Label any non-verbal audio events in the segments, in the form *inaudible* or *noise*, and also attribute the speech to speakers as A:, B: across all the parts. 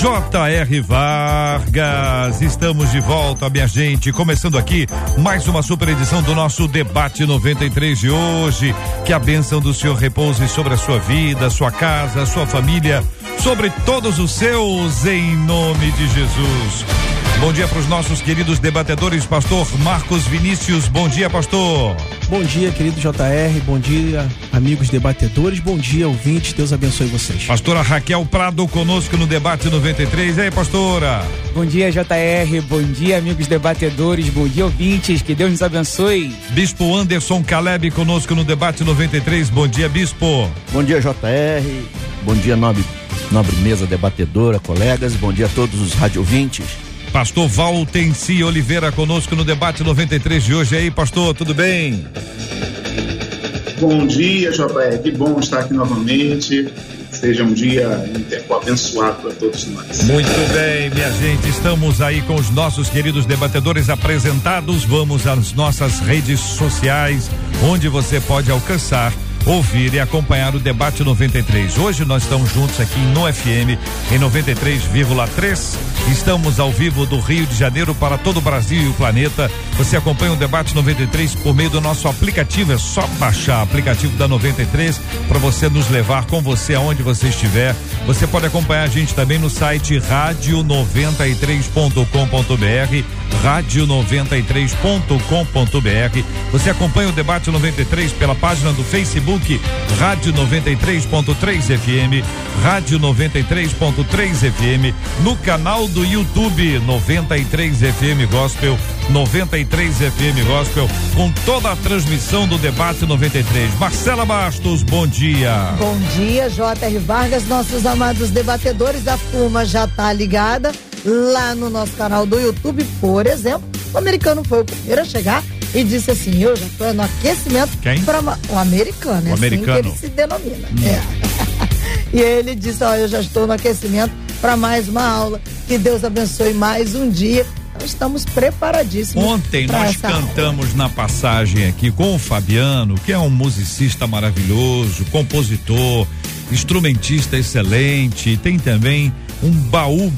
A: J.R. Vargas. Estamos de volta, minha gente. Começando aqui mais uma super edição do nosso debate 93 de hoje. Que a bênção do Senhor repouse sobre a sua vida, sua casa, sua família, sobre todos os seus, em nome de Jesus. Bom dia para os nossos queridos debatedores, pastor Marcos Vinícius. Bom dia, pastor.
B: Bom dia, querido JR. Bom dia, amigos debatedores. Bom dia, ouvintes. Deus abençoe vocês.
A: Pastora Raquel Prado conosco no debate 93. E aí, pastora?
C: Bom dia, JR. Bom dia, amigos debatedores. Bom dia, ouvintes. Que Deus nos abençoe.
A: Bispo Anderson Caleb conosco no debate 93. Bom dia, bispo.
D: Bom dia, JR. Bom dia, nobre, nobre mesa debatedora, colegas. Bom dia a todos os radiovintes.
A: Pastor Valtenci Oliveira conosco no debate 93 de hoje. E aí, pastor, tudo bem?
E: Bom dia, JR. Que bom estar aqui novamente. Seja um dia abençoado para todos nós.
A: Muito bem, minha gente. Estamos aí com os nossos queridos debatedores apresentados. Vamos às nossas redes sociais, onde você pode alcançar ouvir e acompanhar o debate 93. Hoje nós estamos juntos aqui no FM em 93,3. Estamos ao vivo do Rio de Janeiro para todo o Brasil e o planeta. Você acompanha o debate 93 por meio do nosso aplicativo. É só baixar o aplicativo da 93 para você nos levar com você aonde você estiver. Você pode acompanhar a gente também no site rádio93.com.br, rádio93.com.br. Você acompanha o debate 93 pela página do Facebook Rádio 93.3 FM, Rádio 93.3 FM, no canal do YouTube 93 FM Gospel, 93 FM Gospel, com toda a transmissão do debate 93. Marcela Bastos, bom dia.
F: Bom dia, J.R. Vargas, nossos amados debatedores, a turma já está ligada lá no nosso canal do YouTube, por exemplo. O americano foi o primeiro a chegar e disse assim: Eu já estou no aquecimento para o americano, é
A: o americano.
F: assim que ele se denomina. Hum. É. *laughs* e ele disse: Ó, eu já estou no aquecimento para mais uma aula. Que Deus abençoe mais um dia. Nós estamos preparadíssimos.
A: Ontem nós cantamos aula. na passagem aqui com o Fabiano, que é um musicista maravilhoso, compositor, instrumentista excelente, tem também um baú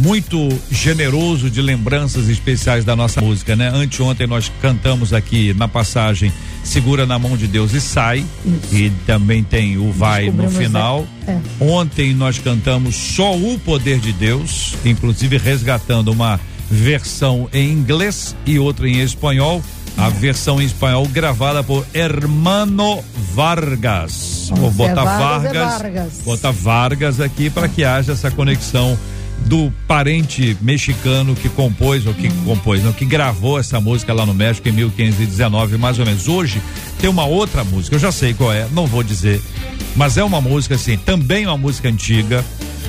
A: muito generoso de lembranças especiais da nossa música, né? Anteontem nós cantamos aqui na passagem Segura na mão de Deus e sai. Isso. E também tem o vai no final. É. É. Ontem nós cantamos só o poder de Deus, inclusive resgatando uma versão em inglês e outra em espanhol. A é. versão em espanhol gravada por Hermano Vargas. Vou botar é Vargas, Vargas, Vargas, botar Vargas aqui para que haja essa conexão do parente mexicano que compôs, ou que hum. compôs, não, que gravou essa música lá no México em 1519, mais ou menos. Hoje tem uma outra música, eu já sei qual é, não vou dizer, mas é uma música assim, também uma música antiga,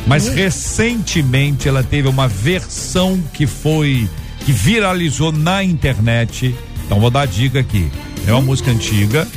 A: mas recentemente ela teve uma versão que foi, que viralizou na internet. Então vou dar a dica aqui. É uma hum. música antiga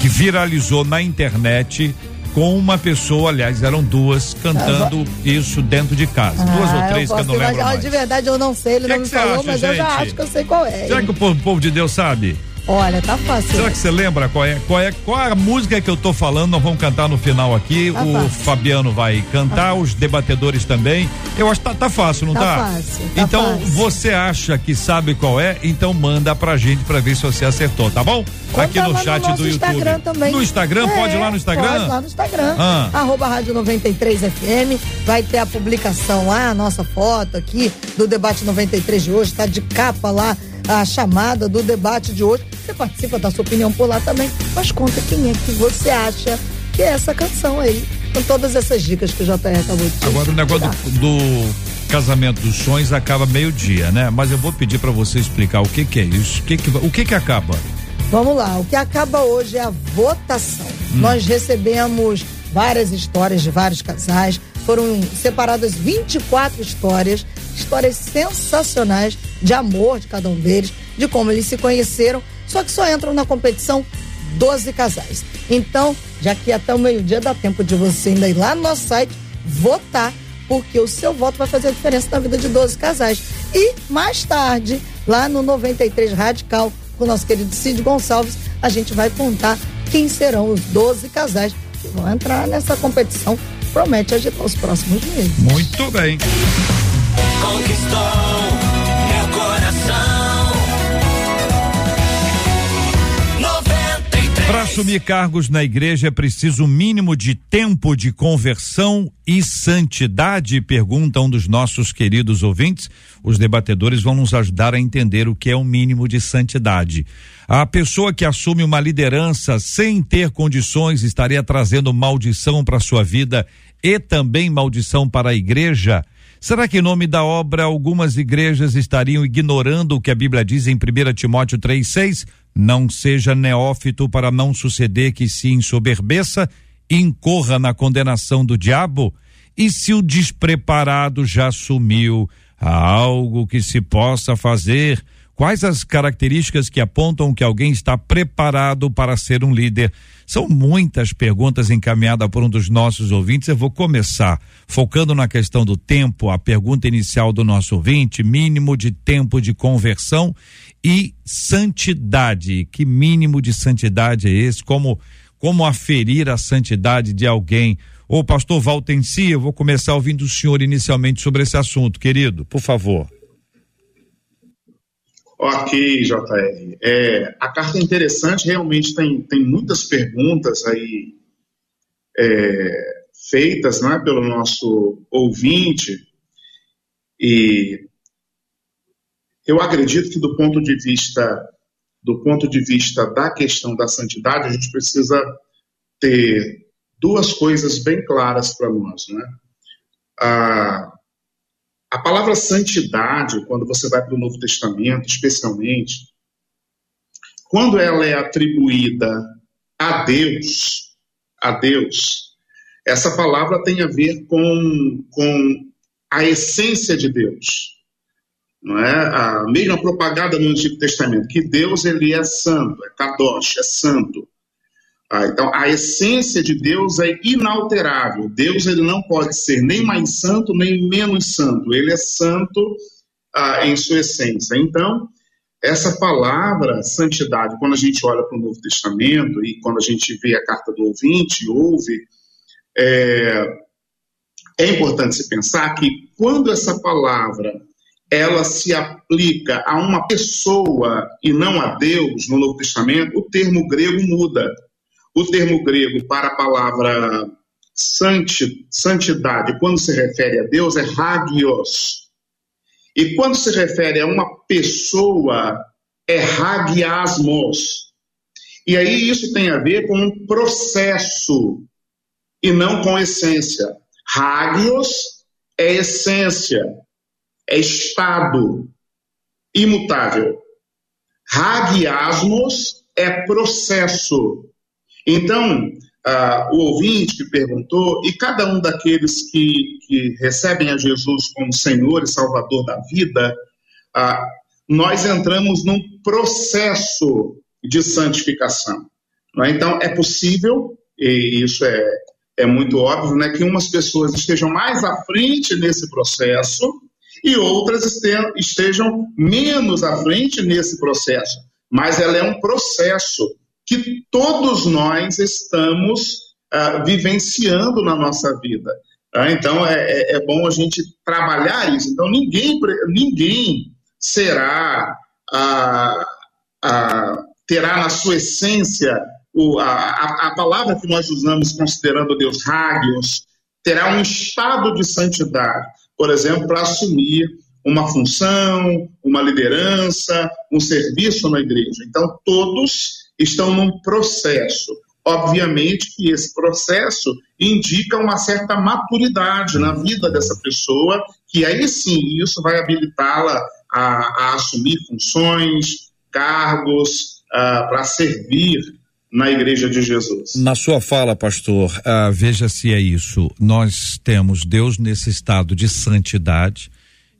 A: que viralizou na internet com uma pessoa, aliás, eram duas, cantando isso dentro de casa. Ah, duas ou três que eu não lembro. Mais.
F: De verdade, eu não sei, ele que não que me falou, acha, mas gente? eu já acho que eu sei qual é.
A: Será que o povo, o povo de Deus sabe?
F: Olha, tá fácil.
A: Será que você lembra qual é, qual é qual é a música que eu tô falando? Nós vamos cantar no final aqui. Tá o fácil. Fabiano vai cantar, tá os debatedores também. Eu acho que tá, tá fácil, não tá?
F: Tá fácil. Tá
A: então,
F: fácil.
A: você acha que sabe qual é? Então manda pra gente pra ver se você acertou, tá bom?
F: Conta
A: aqui no chat
F: no
A: do YouTube.
F: Instagram também.
A: No Instagram? É, pode ir lá no Instagram?
F: Pode lá no Instagram. Ah. Arroba Rádio 93 FM. Vai ter a publicação lá, a nossa foto aqui do debate 93 de hoje. Tá de capa lá a chamada do debate de hoje. Você participa da sua opinião por lá também, mas conta quem é que você acha que é essa canção aí, com todas essas dicas que o JR acabou de
A: Agora o negócio do, do, casamento dos sonhos acaba meio-dia, né? Mas eu vou pedir para você explicar o que que é isso, o que que, o que que acaba?
F: Vamos lá, o que acaba hoje é a votação. Hum. Nós recebemos várias histórias de vários casais foram separadas 24 histórias, histórias sensacionais de amor de cada um deles, de como eles se conheceram, só que só entram na competição 12 casais. Então, já que até o meio-dia dá tempo de você ainda ir lá no nosso site votar, porque o seu voto vai fazer a diferença na vida de 12 casais. E mais tarde, lá no 93 Radical, com o nosso querido Cid Gonçalves, a gente vai contar quem serão os 12 casais que vão entrar nessa competição. Promete agitar os próximos meses.
A: Muito bem.
G: Conquistou
A: Para assumir cargos na igreja é preciso um mínimo de tempo de conversão e santidade? Pergunta um dos nossos queridos ouvintes. Os debatedores vão nos ajudar a entender o que é o um mínimo de santidade. A pessoa que assume uma liderança sem ter condições estaria trazendo maldição para sua vida e também maldição para a igreja? Será que em nome da obra algumas igrejas estariam ignorando o que a Bíblia diz em 1 Timóteo 3,6? Não seja neófito para não suceder que se ensoberbeça incorra na condenação do diabo? E se o despreparado já sumiu, há algo que se possa fazer? Quais as características que apontam que alguém está preparado para ser um líder? São muitas perguntas encaminhadas por um dos nossos ouvintes. Eu vou começar focando na questão do tempo, a pergunta inicial do nosso ouvinte, mínimo de tempo de conversão e santidade. Que mínimo de santidade é esse? Como como aferir a santidade de alguém? Ô pastor Valtenci, eu vou começar ouvindo o senhor inicialmente sobre esse assunto, querido, por favor.
E: Ok, JR. É, a carta é interessante, realmente tem, tem muitas perguntas aí é, feitas né, pelo nosso ouvinte, e eu acredito que do ponto de vista do ponto de vista da questão da santidade, a gente precisa ter duas coisas bem claras para nós. Né? A, a palavra santidade, quando você vai para o Novo Testamento, especialmente, quando ela é atribuída a Deus, a Deus, essa palavra tem a ver com, com a essência de Deus não é? A mesma propaganda no Antigo Testamento, que Deus ele é santo, é kadosh, é santo. Ah, então, a essência de Deus é inalterável. Deus ele não pode ser nem mais santo, nem menos santo. Ele é santo ah, em sua essência. Então, essa palavra santidade, quando a gente olha para o Novo Testamento e quando a gente vê a carta do ouvinte, ouve, é, é importante se pensar que quando essa palavra ela se aplica a uma pessoa e não a Deus no Novo Testamento, o termo grego muda. O termo grego para a palavra santidade, quando se refere a Deus, é hagios. E quando se refere a uma pessoa, é hagiasmos. E aí isso tem a ver com um processo e não com essência. Hagios é essência, é estado imutável. Hagiasmos é processo. Então, uh, o ouvinte que perguntou, e cada um daqueles que, que recebem a Jesus como Senhor e Salvador da vida, uh, nós entramos num processo de santificação. É? Então, é possível, e isso é, é muito óbvio, né, que umas pessoas estejam mais à frente nesse processo e outras estejam menos à frente nesse processo. Mas ela é um processo que todos nós estamos uh, vivenciando na nossa vida. Tá? Então é, é, é, bom a gente trabalhar isso. Então ninguém, ninguém será, uh, uh, terá na sua essência o, a, a, palavra que nós usamos considerando Deus Hagios, terá um estado de santidade por exemplo, para assumir uma função, uma liderança, um serviço na igreja. Então, todos estão num processo. Obviamente que esse processo indica uma certa maturidade na vida dessa pessoa, que aí sim isso vai habilitá-la a, a, assumir funções, cargos, uh, para servir na Igreja de Jesus.
A: Na sua fala, pastor, uh, veja se é isso. Nós temos Deus nesse estado de santidade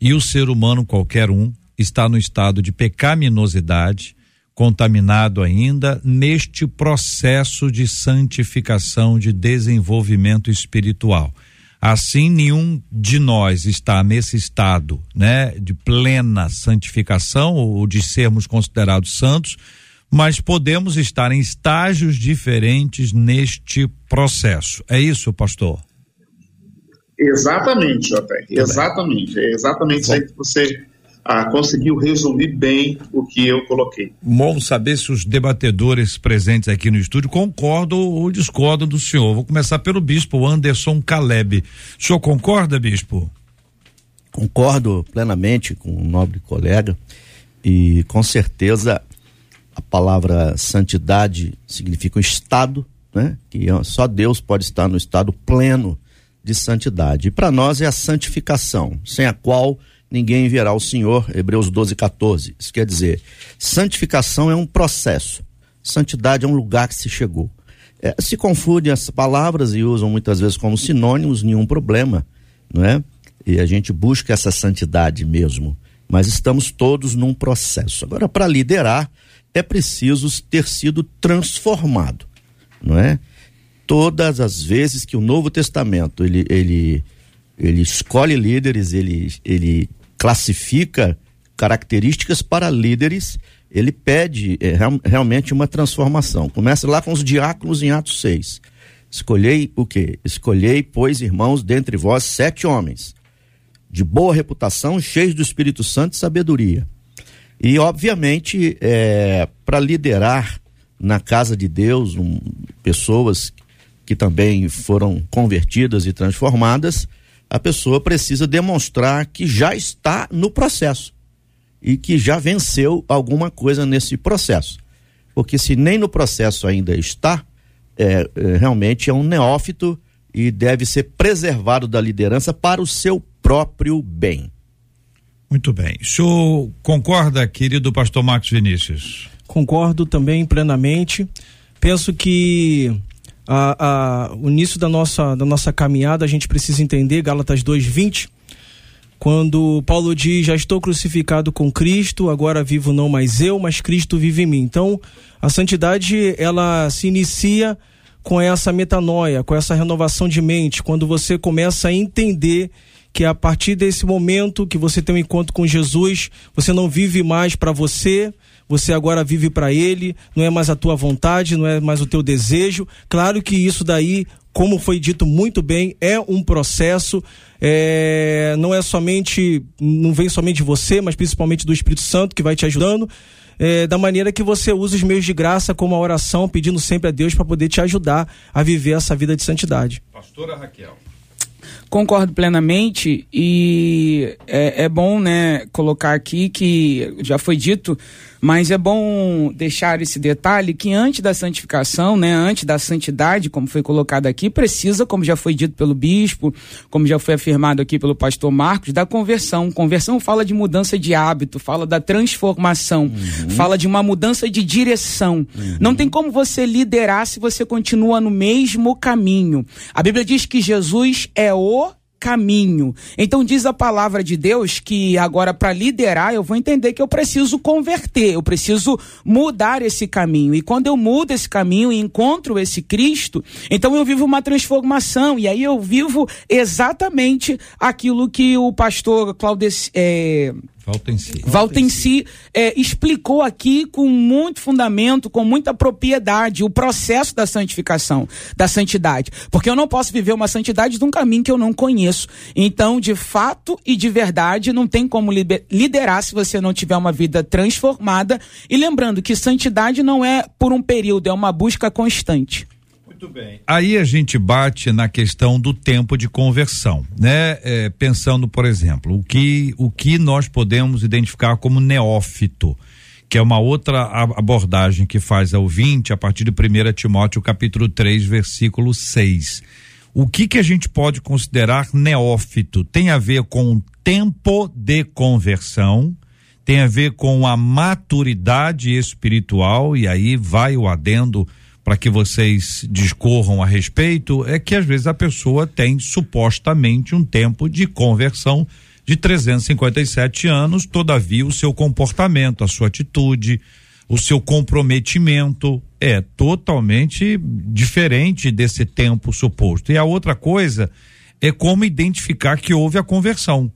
A: e o ser humano, qualquer um, está no estado de pecaminosidade, contaminado ainda neste processo de santificação, de desenvolvimento espiritual. Assim, nenhum de nós está nesse estado, né, de plena santificação ou de sermos considerados santos, mas podemos estar em estágios diferentes neste processo. É isso, pastor?
E: Exatamente, JR. Exatamente. É exatamente isso aí que você ah, conseguiu resumir bem o que eu coloquei.
A: Bom saber se os debatedores presentes aqui no estúdio concordam ou discordam do senhor. Vou começar pelo bispo Anderson Caleb. O senhor concorda, bispo?
D: Concordo plenamente com o nobre colega e com certeza a palavra santidade significa um estado, né? Que só Deus pode estar no estado pleno de santidade. E para nós é a santificação, sem a qual ninguém verá o Senhor, Hebreus 12, 14. Isso quer dizer, santificação é um processo, santidade é um lugar que se chegou. É, se confundem as palavras e usam muitas vezes como sinônimos, nenhum problema, não é? E a gente busca essa santidade mesmo, mas estamos todos num processo. Agora, para liderar, é preciso ter sido transformado, não é? Todas as vezes que o Novo Testamento ele, ele, ele escolhe líderes, ele, ele classifica características para líderes, ele pede é, realmente uma transformação. Começa lá com os diáconos em Atos 6. Escolhei o quê? Escolhei, pois, irmãos, dentre vós sete homens, de boa reputação, cheios do Espírito Santo e sabedoria. E, obviamente, é, para liderar na casa de Deus, um, pessoas que também foram convertidas e transformadas, a pessoa precisa demonstrar que já está no processo e que já venceu alguma coisa nesse processo. Porque se nem no processo ainda está, é, é, realmente é um neófito e deve ser preservado da liderança para o seu próprio bem.
A: Muito bem. O senhor concorda, querido pastor Marcos Vinícius?
B: Concordo também plenamente. Penso que a, a, o início da nossa, da nossa caminhada, a gente precisa entender, Gálatas 2,20, quando Paulo diz: Já estou crucificado com Cristo, agora vivo não mais eu, mas Cristo vive em mim. Então, a santidade, ela se inicia com essa metanoia, com essa renovação de mente, quando você começa a entender que a partir desse momento que você tem um encontro com Jesus, você não vive mais para você, você agora vive para ele, não é mais a tua vontade, não é mais o teu desejo. Claro que isso daí, como foi dito muito bem, é um processo, é, não é somente, não vem somente de você, mas principalmente do Espírito Santo que vai te ajudando. É, da maneira que você usa os meios de graça como a oração, pedindo sempre a Deus para poder te ajudar a viver essa vida de santidade.
A: Pastora Raquel.
C: Concordo plenamente e é, é bom, né, colocar aqui que já foi dito mas é bom deixar esse detalhe que antes da santificação, né, antes da santidade, como foi colocado aqui, precisa, como já foi dito pelo bispo, como já foi afirmado aqui pelo pastor Marcos, da conversão. Conversão fala de mudança de hábito, fala da transformação, uhum. fala de uma mudança de direção. Uhum. Não tem como você liderar se você continua no mesmo caminho. A Bíblia diz que Jesus é o caminho. Então diz a palavra de Deus que agora para liderar eu vou entender que eu preciso converter, eu preciso mudar esse caminho. E quando eu mudo esse caminho e encontro esse Cristo, então eu vivo uma transformação e aí eu vivo exatamente aquilo que o pastor Claudio é,
A: Valtenci.
C: Valtenci é, explicou aqui com muito fundamento, com muita propriedade, o processo da santificação, da santidade. Porque eu não posso viver uma santidade de um caminho que eu não conheço. Então, de fato e de verdade, não tem como liderar se você não tiver uma vida transformada. E lembrando que santidade não é por um período, é uma busca constante.
A: Muito bem. Aí a gente bate na questão do tempo de conversão, né? É, pensando, por exemplo, o que, o que nós podemos identificar como neófito, que é uma outra abordagem que faz ao 20 a partir de 1 Timóteo capítulo 3, versículo 6. O que que a gente pode considerar neófito? Tem a ver com o tempo de conversão, tem a ver com a maturidade espiritual, e aí vai o adendo para que vocês discorram a respeito, é que às vezes a pessoa tem supostamente um tempo de conversão de 357 anos, todavia o seu comportamento, a sua atitude, o seu comprometimento é totalmente diferente desse tempo suposto. E a outra coisa é como identificar que houve a conversão.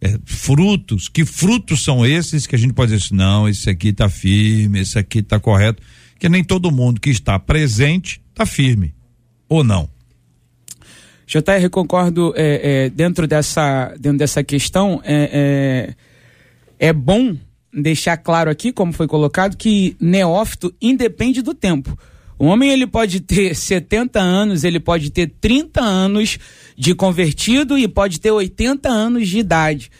A: É, frutos, que frutos são esses que a gente pode dizer assim, não, esse aqui está firme, esse aqui está correto, que nem todo mundo que está presente está firme, ou não.
C: JR, concordo é, é, dentro, dessa, dentro dessa questão. É, é, é, bom deixar claro aqui, como foi colocado, que neófito independe do tempo. O homem ele pode ter *laughs* 70 anos, ele pode ter 30 anos de convertido e pode ter 80 anos de idade.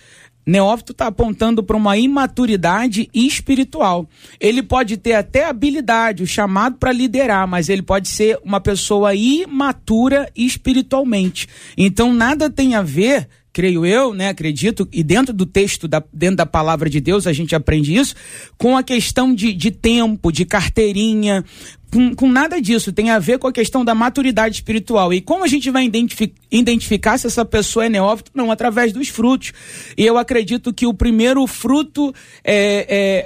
C: Neófito está apontando para uma imaturidade espiritual. Ele pode ter até habilidade, o chamado para liderar, mas ele pode ser uma pessoa imatura espiritualmente. Então nada tem a ver creio eu, né, acredito, e dentro do texto, da, dentro da palavra de Deus, a gente aprende isso, com a questão de, de tempo, de carteirinha, com, com, nada disso, tem a ver com a questão da maturidade espiritual. E como a gente vai identific, identificar se essa pessoa é neófito? Não, através dos frutos. E eu acredito que o primeiro fruto, é, é,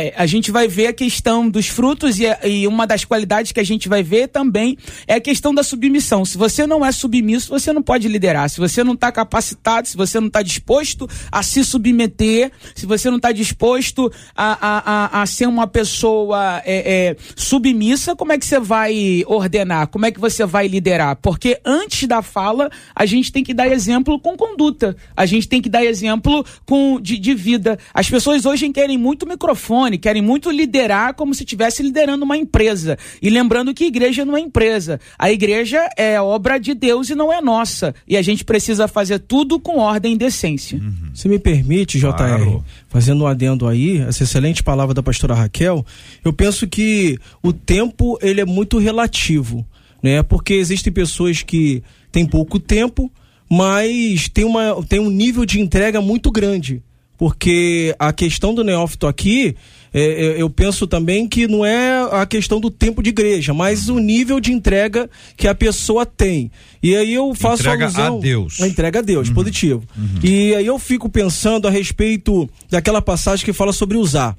C: é, é a gente vai ver a questão dos frutos, e, e, uma das qualidades que a gente vai ver também é a questão da submissão. Se você não é submisso, você não pode liderar. Se você não está capacitado, se você não está disposto a se submeter, se você não está disposto a, a, a, a, ser uma pessoa é, é, submissa, missa, como é que você vai ordenar? Como é que você vai liderar? Porque antes da fala, a gente tem que dar exemplo com conduta. A gente tem que dar exemplo com de, de vida. As pessoas hoje querem muito microfone, querem muito liderar como se estivesse liderando uma empresa. E lembrando que igreja não é empresa. A igreja é obra de Deus e não é nossa. E a gente precisa fazer tudo com ordem e decência.
B: Uhum. Se me permite, JR, claro. Fazendo um adendo aí, essa excelente palavra da pastora Raquel, eu penso que o tempo ele é muito relativo, né? Porque existem pessoas que têm pouco tempo, mas tem, uma, tem um nível de entrega muito grande. Porque a questão do neófito aqui, é, eu penso também que não é a questão do tempo de igreja, mas o nível de entrega que a pessoa tem. E aí eu faço
A: entrega alusão, a Deus.
B: A entrega a Deus, uhum. positivo. Uhum. E aí eu fico pensando a respeito daquela passagem que fala sobre usar.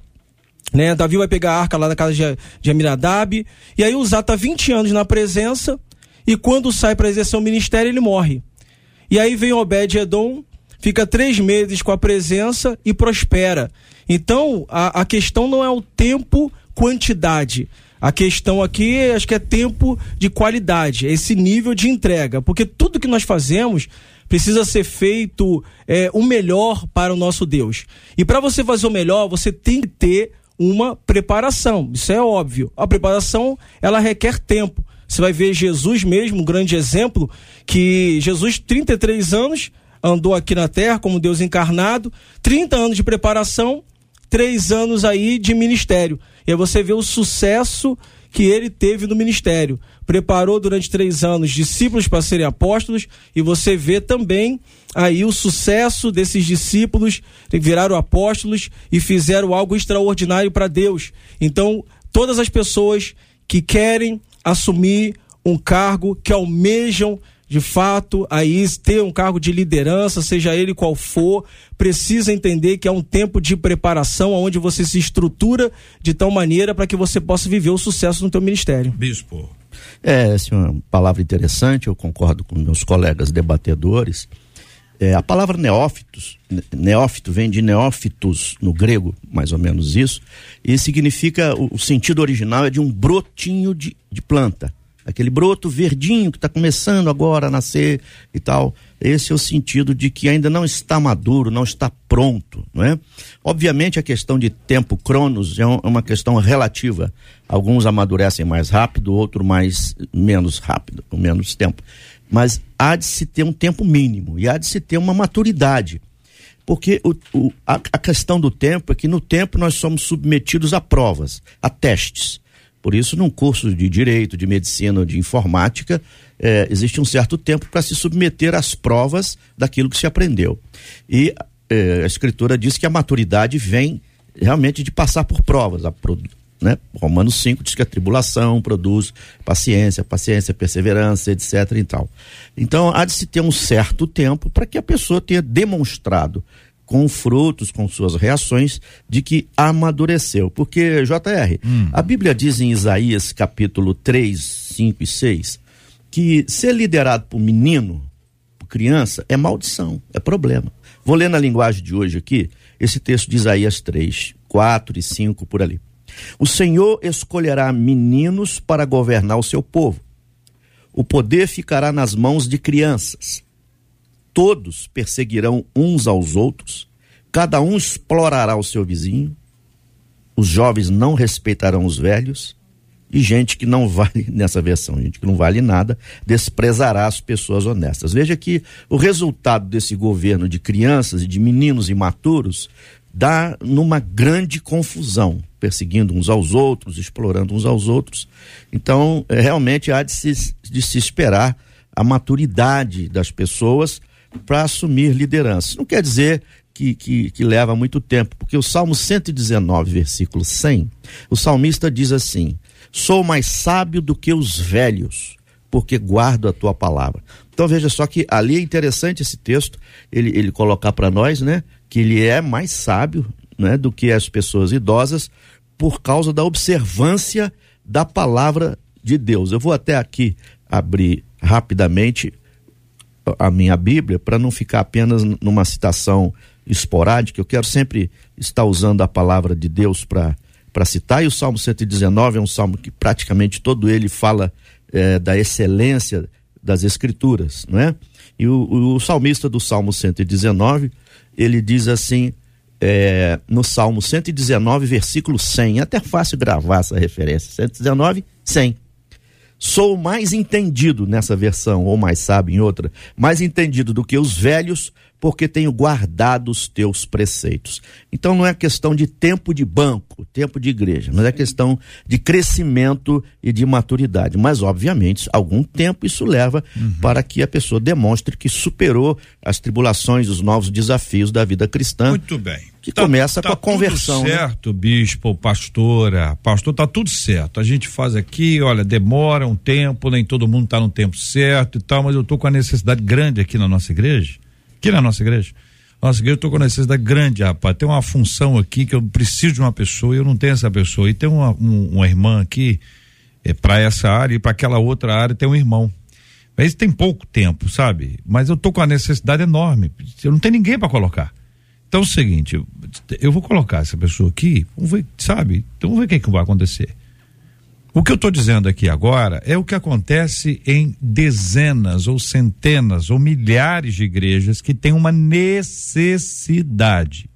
B: Né? Davi vai pegar a arca lá da casa de, de Amiradab. E aí Uzá está 20 anos na presença. E quando sai para exercer o ministério, ele morre. E aí vem Obed-Edom, fica três meses com a presença e prospera. Então, a, a questão não é o tempo, quantidade. A questão aqui, acho que é tempo de qualidade, é esse nível de entrega. Porque tudo que nós fazemos precisa ser feito é, o melhor para o nosso Deus. E para você fazer o melhor, você tem que ter uma preparação. Isso é óbvio. A preparação, ela requer tempo. Você vai ver Jesus mesmo, um grande exemplo, que Jesus, 33 anos, andou aqui na terra como Deus encarnado, 30 anos de preparação, três anos aí de ministério. E aí você vê o sucesso que ele teve no ministério. Preparou durante três anos discípulos para serem apóstolos, e você vê também aí o sucesso desses discípulos que viraram apóstolos e fizeram algo extraordinário para Deus. Então, todas as pessoas que querem assumir um cargo, que almejam de fato aí ter um cargo de liderança, seja ele qual for, precisa entender que é um tempo de preparação onde você se estrutura de tal maneira para que você possa viver o sucesso no teu ministério.
A: Bispo.
D: É, assim, uma palavra interessante, eu concordo com meus colegas debatedores. É, a palavra neófitos, neófito vem de neófitos no grego, mais ou menos isso, e significa, o, o sentido original é de um brotinho de, de planta, aquele broto verdinho que está começando agora a nascer e tal. Esse é o sentido de que ainda não está maduro, não está pronto, não é? Obviamente a questão de tempo cronos é, é uma questão relativa. Alguns amadurecem mais rápido, outros mais menos rápido, com menos tempo mas há de se ter um tempo mínimo e há de se ter uma maturidade. Porque o, o, a, a, questão do tempo é que no tempo nós somos submetidos a provas, a testes. Por isso, num curso de direito, de medicina ou de informática, é, existe um certo tempo para se submeter às provas daquilo que se aprendeu. E é, a escritura diz que a maturidade vem realmente de passar por provas. A, Né? Romanos 5 diz que a tribulação produz paciência, paciência, perseverança, etc. E tal. Então, há de se ter um certo tempo para que a pessoa tenha demonstrado com frutos, com suas reações, de que amadureceu. Porque, JR, hum. a Bíblia diz em Isaías capítulo 3, 5 e 6, que ser liderado por menino, por criança, é maldição, é problema. Vou ler na linguagem de hoje aqui, esse texto de Isaías 3, 4 e 5 por ali. O Senhor escolherá meninos para governar o seu povo. O poder ficará nas mãos de crianças todos perseguirão uns aos outros, cada um explorará o seu vizinho, os jovens não respeitarão os velhos, e gente que não *laughs* vale, nessa versão, gente que não vale nada, desprezará as pessoas honestas. Veja que o resultado desse governo de crianças e de meninos imaturos dá numa grande confusão, perseguindo uns aos outros, explorando uns aos outros. Então, é, realmente há de se, de se esperar a maturidade das pessoas para assumir liderança. Não quer dizer que, que, que, leva muito tempo, porque o Salmo 119, versículo 100, o salmista diz assim: Sou mais sábio do que os velhos, porque guardo a tua palavra. Então veja só que ali é interessante esse texto, ele, ele colocar para nós, né, que ele é mais sábio né, do que as pessoas idosas, por causa da observância da palavra de Deus. Eu vou até aqui abrir rapidamente a minha Bíblia para não ficar apenas numa citação esporádica. Eu quero sempre estar usando a palavra de Deus para para citar. E o Salmo 119 é um salmo que praticamente todo ele fala é, da excelência das Escrituras, não é? E o, o, salmista do Salmo 119 ele diz assim é, no Salmo 119 versículo 100, é até fácil gravar essa referência. 119, 100 Sou mais entendido nessa versão, ou mais sábio em outra, mais entendido do que os velhos, porque tenho guardado os teus preceitos. Então não é questão de tempo de banco, tempo de igreja, mas é questão de crescimento e de maturidade. Mas, obviamente, algum tempo isso leva uhum. para que a pessoa demonstre que superou as tribulações, os novos desafios da vida cristã.
A: Muito bem
D: que tá, começa tá com a conversão.
A: Tudo né? certo, né? bispo, pastora, pastor, tá tudo certo. A gente faz aqui, olha, demora um tempo, nem todo mundo tá no tempo certo e tal, mas eu tô com a necessidade grande aqui na nossa igreja, aqui na nossa igreja. Nossa igreja, eu tô com necessidade grande, rapaz. Tem uma função aqui que eu preciso de uma pessoa e eu não tenho essa pessoa. E tem uma, um, uma irmã aqui, é, para essa área e para aquela outra área tem um irmão. Mas tem pouco tempo, sabe? Mas eu tô com a necessidade enorme. Eu não tenho ninguém para colocar. Então é o seguinte, eu, eu vou colocar essa pessoa aqui, vamos ver, sabe? Então vamos ver o que, é que vai acontecer. O que eu estou dizendo aqui agora é o que acontece em dezenas ou centenas ou milhares de igrejas que têm uma necessidade.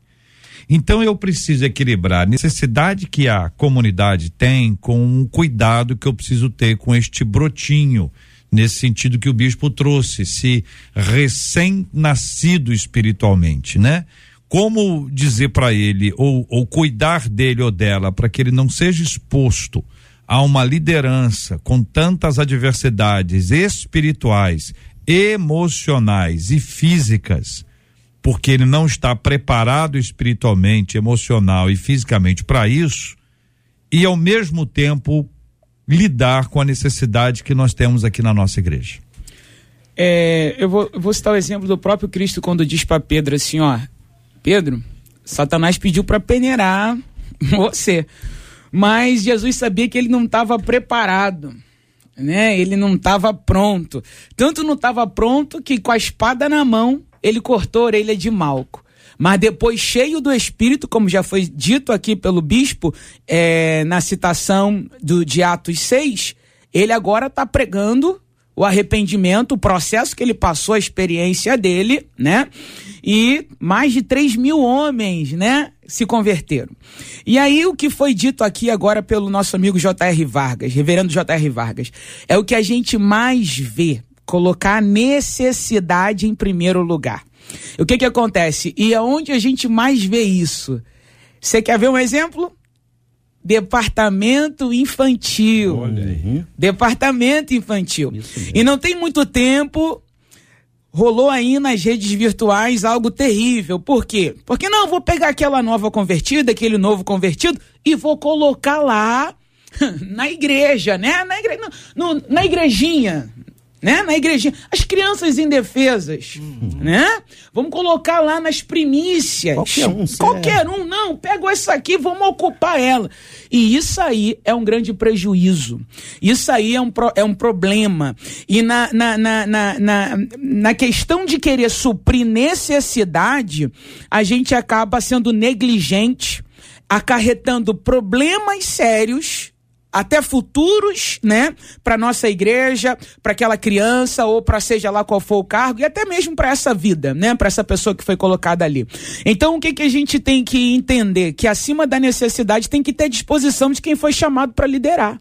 A: Então eu preciso equilibrar a necessidade que a comunidade tem com o cuidado que eu preciso ter com este brotinho, nesse sentido que o bispo trouxe, se recém-nascido espiritualmente, né? como dizer para ele ou, ou cuidar dele ou dela para que ele não seja exposto a uma liderança com tantas adversidades espirituais, emocionais e físicas, porque ele não está preparado espiritualmente, emocional e fisicamente para isso, e ao mesmo tempo lidar com a necessidade que nós temos aqui na nossa igreja.
C: É, eu, vou, eu vou citar o exemplo do próprio Cristo quando diz para Pedro assim, ó, Pedro, Satanás pediu para peneirar *laughs* você. Mas Jesus sabia que ele não estava preparado, né? Ele não estava pronto. Tanto não estava pronto que com a espada na mão ele cortou a orelha de Malco. Mas depois, cheio do Espírito, como já foi dito aqui pelo bispo, é, na citação do, de Atos 6, ele agora está pregando o arrependimento, o processo que ele passou, a experiência dele, né? E mais de 3 mil homens, né? Se converteram. E aí, o que foi dito aqui agora pelo nosso amigo J.R. Vargas, reverendo J.R. Vargas, é o que a gente mais vê, colocar a necessidade em primeiro lugar. O que que acontece? E aonde a gente mais vê isso? Você quer ver um exemplo? Departamento infantil. Olha aí. Departamento infantil. E não tem muito tempo, rolou aí nas redes virtuais algo terrível. Por quê? Porque não, vou pegar aquela nova convertida, aquele novo convertido e vou colocar lá *laughs* na igreja, né? Na, igre... no, na igrejinha, né? Na igrejinha. As crianças indefesas, uhum. né? Vamos colocar lá nas primícias.
D: Qualquer um.
C: Qualquer um, não. Pega essa aqui, vamos ocupar ela. E isso aí é um grande prejuízo. Isso aí é um, pro, é um problema. E na, na, na, na, na, na questão de querer suprir necessidade, a gente acaba sendo negligente, acarretando problemas sérios até futuros, né, para nossa igreja, para aquela criança ou para seja lá qual for o cargo e até mesmo para essa vida, né, para essa pessoa que foi colocada ali. Então, o que que a gente tem que entender que acima da necessidade tem que ter disposição de quem foi chamado para liderar.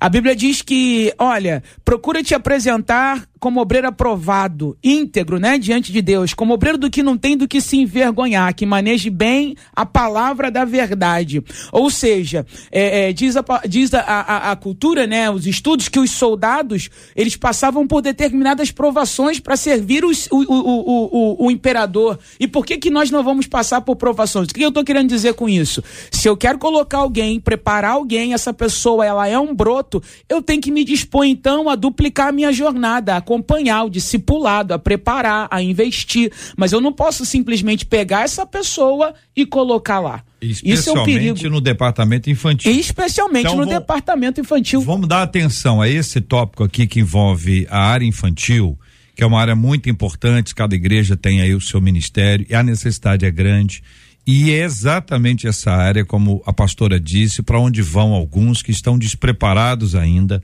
C: A Bíblia diz que, olha, procura te apresentar como obreiro aprovado, íntegro, né, diante de Deus, como obreiro do que não tem do que se envergonhar, que maneje bem a palavra da verdade. Ou seja, é, é, diz, a, diz a, a, a, cultura, né, os estudos, que os soldados eles passavam por determinadas provações para servir os, o, o, o, o, imperador. E por que, que nós não vamos passar por provações? O que eu estou querendo dizer com isso? Se eu quero colocar alguém, preparar alguém, essa pessoa ela é um broto, eu tenho que me dispor então a duplicar a minha jornada, a acompanhar o discipulado, a preparar, a investir. Mas eu não posso simplesmente pegar essa pessoa e colocar lá.
A: Isso é o perigo. no departamento infantil.
C: Especialmente então, no vou, departamento infantil.
A: Vamos dar atenção a esse tópico aqui que envolve a área infantil, que é uma área muito importante, cada igreja tem aí o seu ministério e a necessidade é grande. E é exatamente essa área, como a pastora disse, para onde vão alguns que estão despreparados ainda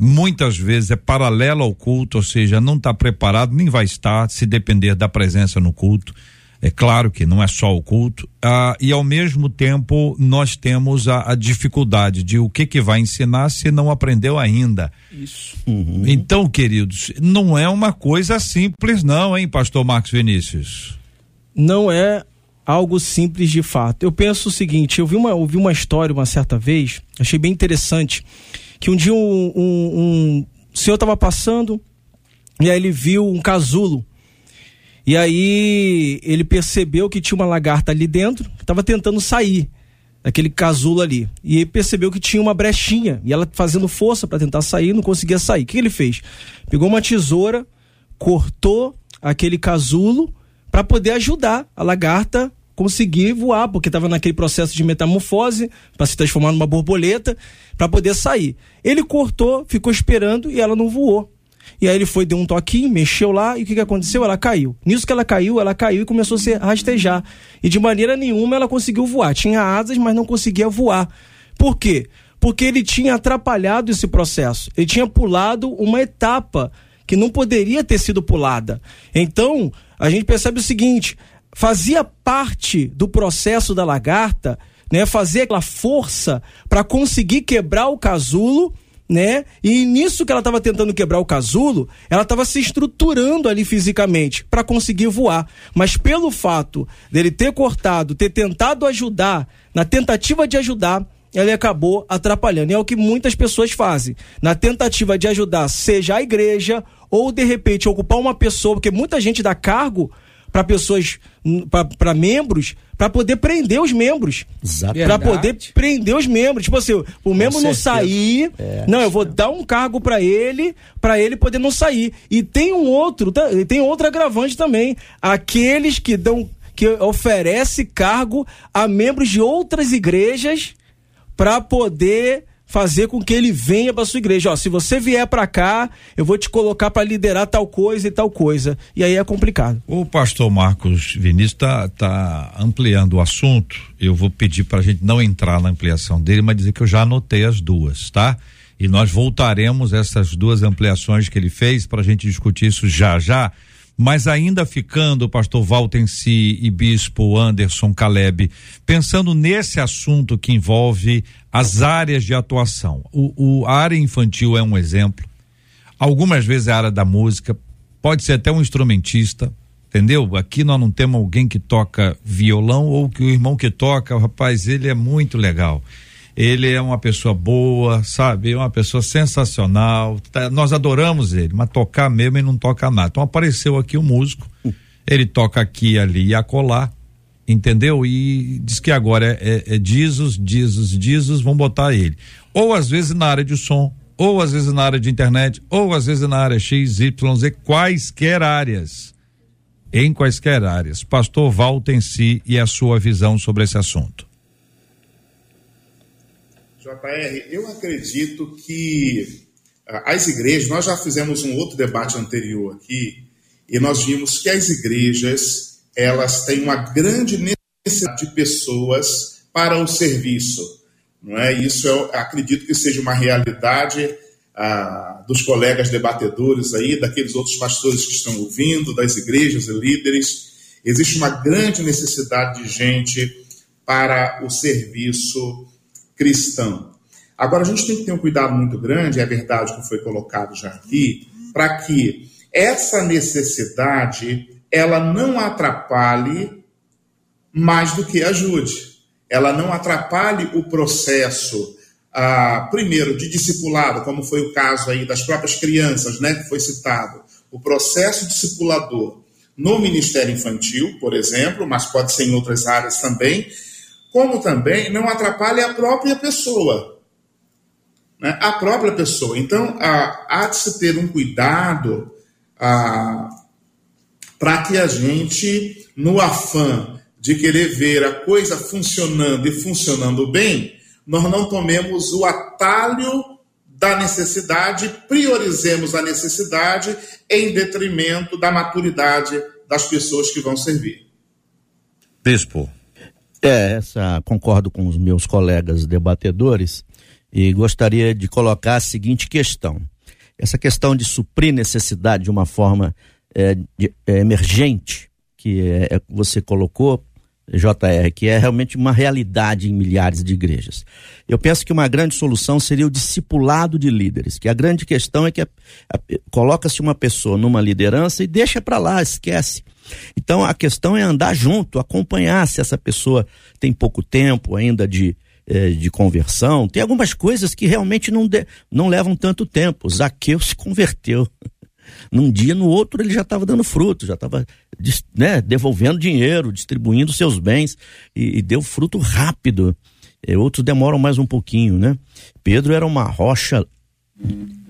A: muitas vezes é paralelo ao culto, ou seja, não está preparado, nem vai estar, se depender da presença no culto. É claro que não é só o culto, ah, e ao mesmo tempo nós temos a, a, dificuldade de o que que vai ensinar se não aprendeu ainda.
C: Isso.
A: Uhum. Então, queridos, não é uma coisa simples, não, hein, Pastor Marcos Vinícius?
B: Não é algo simples de fato. Eu penso o seguinte: eu vi uma, ouvi uma história uma certa vez, achei bem interessante que um dia um, um, um senhor estava passando e aí ele viu um casulo. E aí ele percebeu que tinha uma lagarta ali dentro, estava tentando sair daquele casulo ali. E ele percebeu que tinha uma brechinha e ela fazendo força para tentar sair, não conseguia sair. O que ele fez? Pegou uma tesoura, cortou aquele casulo para poder ajudar a lagarta conseguir voar, porque estava naquele processo de metamorfose para se transformar numa borboleta, para poder sair. Ele cortou, ficou esperando e ela não voou. E aí ele foi, deu um toquinho, mexeu lá e o que, que aconteceu? Ela caiu. Nisso que ela caiu, ela caiu e começou a se rastejar. E de maneira nenhuma ela conseguiu voar. Tinha asas, mas não conseguia voar. Por quê? Porque ele tinha atrapalhado esse processo. Ele tinha pulado uma etapa que não poderia ter sido pulada. Então, a gente percebe o seguinte: fazia parte do processo da lagarta, né, fazer aquela força para conseguir quebrar o casulo, né? E nisso que ela estava tentando quebrar o casulo, ela estava se estruturando ali fisicamente para conseguir voar. Mas pelo fato dele ter cortado, ter tentado ajudar, na tentativa de ajudar, ele acabou atrapalhando. E é o que muitas pessoas fazem. Na tentativa de ajudar, seja a igreja ou de repente ocupar uma pessoa, porque muita gente dá cargo para pessoas, para membros, para poder prender os membros. Para poder prender os membros. Tipo assim, o membro não sair, é. não, eu vou dar um cargo para ele, para ele poder não sair. E tem um outro, tá, tem outro agravante também. Aqueles que dão que oferece cargo a membros de outras igrejas para poder fazer com que ele venha para sua igreja. Ó, se você vier para cá, eu vou te colocar para liderar tal coisa e tal coisa. E aí é complicado.
A: O pastor Marcos Vinícius está tá ampliando o assunto. Eu vou pedir para a gente não entrar na ampliação dele, mas dizer que eu já anotei as duas, tá? E nós voltaremos essas duas ampliações que ele fez para a gente discutir isso já já. Mas ainda ficando, pastor Valtenci e bispo Anderson Caleb, pensando nesse assunto que envolve as áreas de atuação. O, o, a área infantil é um exemplo. Algumas vezes é a área da música, pode ser até um instrumentista, entendeu? Aqui nós não temos alguém que toca violão ou que o irmão que toca, o rapaz, ele é muito legal. Ele é uma pessoa boa, sabe? É uma pessoa sensacional. Tá, nós adoramos ele, mas tocar mesmo ele não toca nada. Então apareceu aqui o um músico, ele toca aqui, ali e acolá, entendeu? E diz que agora é, é, é Jesus, Jesus, Jesus, vão botar ele. Ou às vezes na área de som, ou às vezes na área de internet, ou às vezes na área X, Y, Z, quaisquer áreas. Em quaisquer áreas. Pastor Walter em si e a sua visão sobre esse assunto.
E: JR, eu acredito que ah, as igrejas, nós já fizemos um outro debate anterior aqui, e nós vimos que as igrejas, elas têm uma grande necessidade de pessoas para o serviço. Não é? Isso eu acredito que seja uma realidade ah, dos colegas debatedores aí, daqueles outros pastores que estão ouvindo, das igrejas e líderes. Existe uma grande necessidade de gente para o serviço cristão. Agora, a gente tem que ter um cuidado muito grande, é verdade que foi colocado já aqui, para que essa necessidade ela não atrapalhe mais do que ajude. Ela não atrapalhe o processo, ah, primeiro, de discipulado, como foi o caso aí das próprias crianças, né, que foi citado. O processo discipulador no Ministério Infantil, por exemplo, mas pode ser em outras áreas também, como também não atrapalha a própria pessoa. Né? A própria pessoa. Então, há de se ter um cuidado para que a gente, no afã de querer ver a coisa funcionando e funcionando bem, nós não tomemos o atalho da necessidade, priorizemos a necessidade em detrimento da maturidade das pessoas que vão servir.
D: Bispo. É, essa concordo com os meus colegas debatedores e gostaria de colocar a seguinte questão. Essa questão de suprir necessidade de uma forma é, de, é, emergente, que é, é você colocou, JR, que é realmente uma realidade em milhares de igrejas. Eu penso que uma grande solução seria o discipulado de líderes, que a grande questão é que coloca-se uma pessoa numa liderança e deixa para lá, esquece. Então a questão é andar junto, acompanhar se essa pessoa tem pouco tempo ainda de, eh, de conversão. Tem algumas coisas que realmente não, de, não levam tanto tempo. Zaqueu se converteu. Num dia, no outro, ele já estava dando fruto, já estava né, devolvendo dinheiro, distribuindo seus bens e, e deu fruto rápido. E outros demoram mais um pouquinho, né? Pedro era uma rocha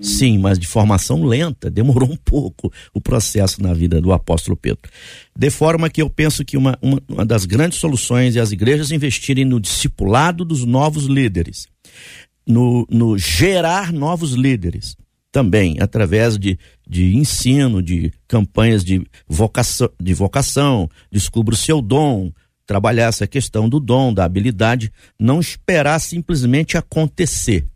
D: Sim, mas de formação lenta, *laughs* demorou um pouco o processo na vida do apóstolo Pedro. De forma que eu penso que uma, uma, uma das grandes soluções é as igrejas investirem no discipulado dos novos líderes, no, no gerar novos líderes, também através de, de ensino, de campanhas de vocação, de vocação, descubra o seu dom, trabalhar essa questão do dom, da habilidade, não esperar simplesmente acontecer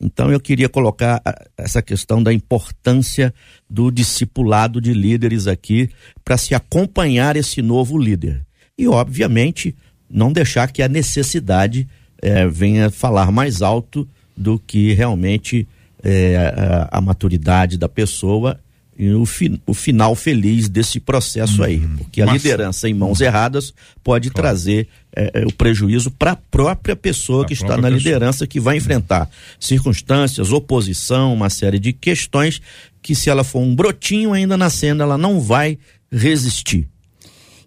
D: então eu queria colocar essa questão da importância do discipulado de líderes aqui para se acompanhar esse novo líder. E, obviamente, não deixar que a necessidade eh, venha falar mais alto do que realmente eh, a, a, maturidade da pessoa e o, fi, o final feliz desse processo uhum. aí. Porque a Mas... liderança em mãos erradas pode claro. trazer é, é, o prejuízo para a própria pessoa a que está na pessoa. liderança, que vai enfrentar circunstâncias, oposição, uma série de questões que, se ela for um brotinho ainda nascendo, ela não vai resistir.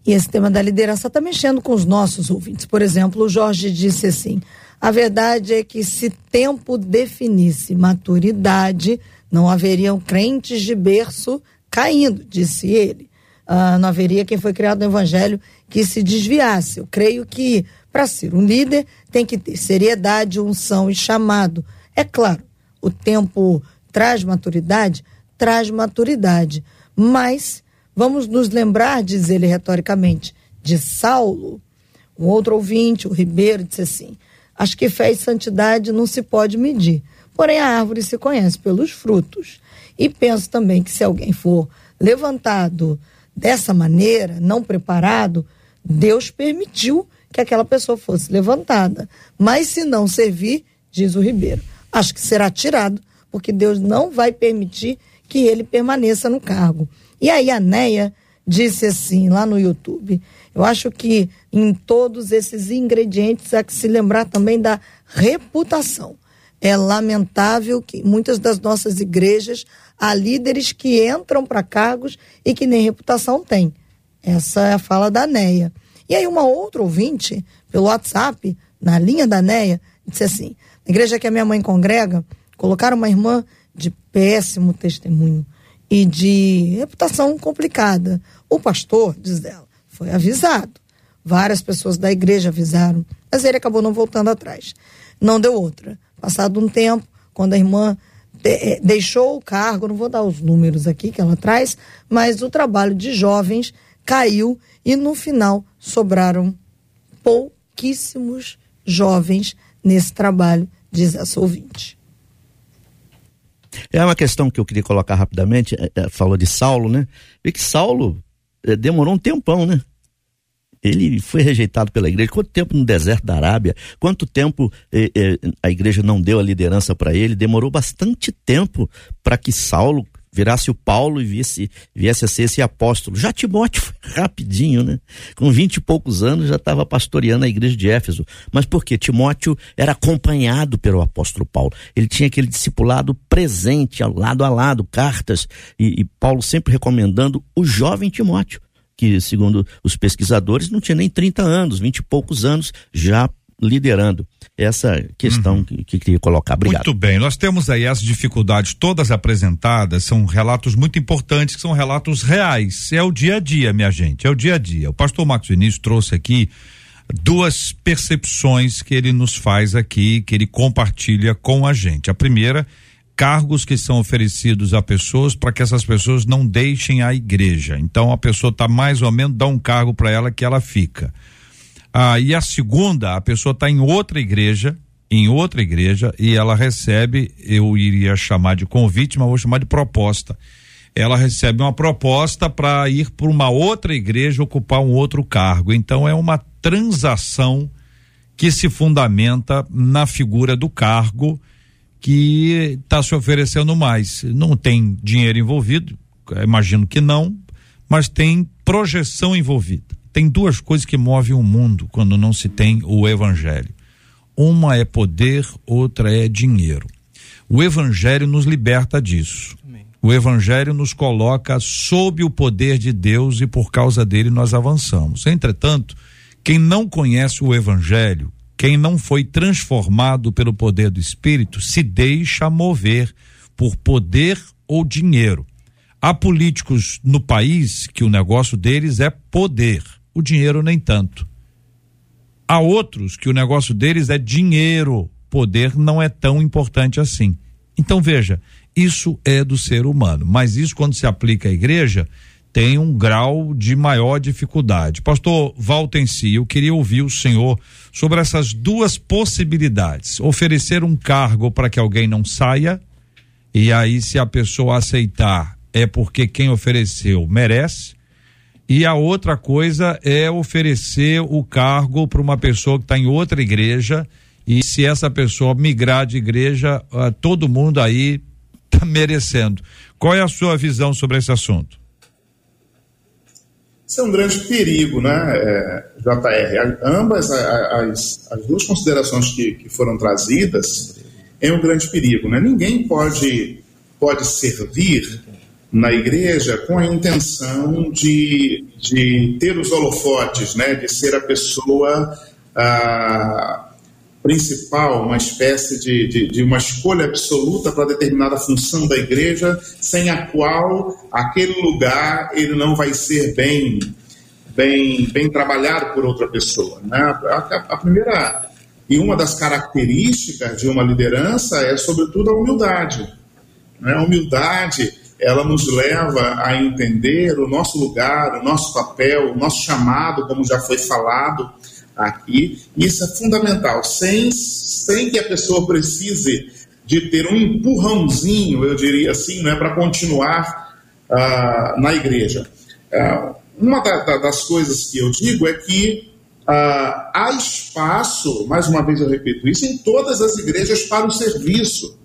F: E esse tema da liderança está mexendo com os nossos ouvintes. Por exemplo, o Jorge disse assim: a verdade é que se tempo definisse maturidade não haveriam crentes de berço caindo, disse ele. Ah, não haveria quem foi criado no Evangelho que se desviasse. Eu creio que, para ser um líder, tem que ter seriedade, unção e chamado. É claro, o tempo traz maturidade? Traz maturidade. Mas vamos nos lembrar, diz ele retoricamente, de Saulo. Um outro ouvinte, o Ribeiro, disse assim: Acho que fé e santidade não se pode medir Porém, a árvore se conhece pelos frutos. E penso também que se alguém for levantado dessa maneira, não preparado, Deus permitiu que aquela pessoa fosse levantada. Mas se não servir, diz o Ribeiro, acho que será tirado, porque Deus não vai permitir que ele permaneça no cargo. E aí a Neia disse assim lá no YouTube: Eu acho que em todos esses ingredientes há que se lembrar também da reputação. É lamentável que muitas das nossas igrejas há líderes que entram para cargos e que nem reputação têm. Essa é a fala da Neia. E aí uma outra ouvinte, pelo WhatsApp, na linha da Neia, disse assim: na igreja que a minha mãe congrega, colocaram uma irmã de péssimo testemunho e de reputação complicada. O pastor, diz ela, foi avisado. Várias pessoas da igreja avisaram, mas ele acabou não voltando atrás. Não deu outra. Passado um tempo, quando a irmã eh, deixou o cargo, não vou dar os números aqui que ela traz, mas o trabalho de jovens caiu e no final sobraram pouquíssimos jovens nesse trabalho, diz essa ouvinte.
D: É uma questão que eu queria colocar rapidamente, é, é, falou de Saulo, né? E que Saulo demorou um tempão, né? Ele foi rejeitado pela igreja. Quanto tempo no deserto da Arábia? Quanto tempo eh, eh, a igreja não deu a liderança para ele? Demorou bastante tempo para que Saulo virasse o Paulo e viesse, viesse a ser esse apóstolo. Já Timóteo *laughs* foi rapidinho, né? Com vinte e poucos anos já estava pastoreando a igreja de Éfeso. Mas por quê? Timóteo era acompanhado pelo apóstolo Paulo. Ele tinha aquele discipulado presente, lado a lado, cartas, e, e Paulo sempre recomendando o jovem Timóteo que, segundo os pesquisadores, não tinha nem 30 anos, 20 e poucos anos, já liderando essa questão uhum. que, que queria colocar. Obrigado.
A: Muito bem, nós temos aí as dificuldades todas apresentadas, são relatos muito importantes, que são relatos reais. É o dia a dia, minha gente, é o dia a dia. O pastor Marcos Vinícius trouxe aqui duas percepções que ele nos faz aqui, que ele compartilha com a gente. A primeira cargos que são oferecidos a pessoas para que essas pessoas não deixem a igreja. Então a pessoa está mais ou menos dá um cargo para ela que ela fica. Ah, e a segunda, a pessoa está em outra igreja, em outra igreja e ela recebe, eu iria chamar de convite, mas vou chamar de proposta. Ela recebe uma proposta para ir para uma outra igreja ocupar um outro cargo. Então é uma transação que se fundamenta na figura do cargo que está se oferecendo mais. Não tem dinheiro envolvido, imagino que não, mas tem projeção envolvida. Tem duas coisas que movem o mundo quando não se tem o evangelho. Uma é poder, outra é dinheiro. O evangelho nos liberta disso. O evangelho nos coloca sob o poder de Deus e por causa dele nós avançamos. Entretanto, quem não conhece o evangelho, quem não foi transformado pelo poder do Espírito se deixa mover por poder ou dinheiro. Há políticos no país que o negócio deles é poder, o dinheiro nem tanto. Há outros que o negócio deles é dinheiro, poder não é tão importante assim. Então veja, isso é do ser humano, mas isso quando se aplica à igreja, tem um grau de maior dificuldade. Pastor Valtenci, eu queria ouvir o senhor sobre essas duas possibilidades: oferecer um cargo para que alguém não saia, e aí, se a pessoa aceitar, é porque quem ofereceu merece. E a outra coisa é oferecer o cargo para uma pessoa que está em outra igreja, e se essa pessoa migrar de igreja, uh, todo mundo aí está *laughs* merecendo. Qual é a sua visão sobre esse assunto?
E: Isso é um grande perigo, né, é, JR? Ambas as, as duas considerações que, que foram trazidas é um grande perigo. Né? Ninguém pode, pode servir na igreja com a intenção de, de ter os holofotes, né? de ser a pessoa ah, principal, uma espécie de, de, de uma escolha absoluta para determinada função da igreja, sem a qual aquele lugar ele não vai ser bem, bem, bem trabalhado por outra pessoa. Né? A, a primeira e uma das características de uma liderança é, sobretudo, a humildade. Né? A humildade ela nos leva a entender o nosso lugar, o nosso papel, o nosso chamado, como já foi falado, aqui. Isso é fundamental, sem, sem que a pessoa precise de ter um empurrãozinho, eu diria assim, né, para continuar uh, na igreja. Uh, uma da, da, das coisas que eu digo é que uh, há espaço, mais uma vez eu repito isso, em todas as igrejas para o serviço.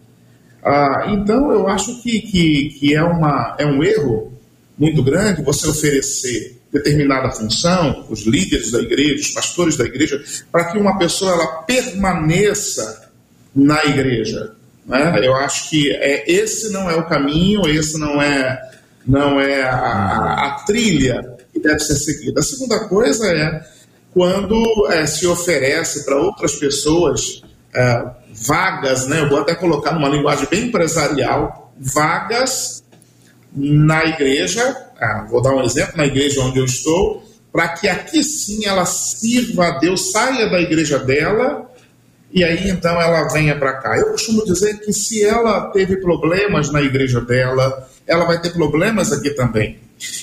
E: Então eu acho que, que, que é, uma, é um erro muito grande você oferecer determinada função, os líderes da igreja, os pastores da igreja, para que uma pessoa ela permaneça na igreja. Né? Eu acho que é, esse não é o caminho, esse não é, não é a, a trilha que deve ser seguida. A segunda coisa é quando é, se oferece para outras pessoas é, vagas, né? eu vou até colocar numa linguagem bem empresarial, vagas na igreja, ah, vou dar um exemplo, na igreja onde eu estou, para que aqui sim ela sirva a Deus, saia da igreja dela e aí então ela venha para cá. Eu costumo dizer que se ela teve problemas na igreja dela, ela vai ter problemas aqui também.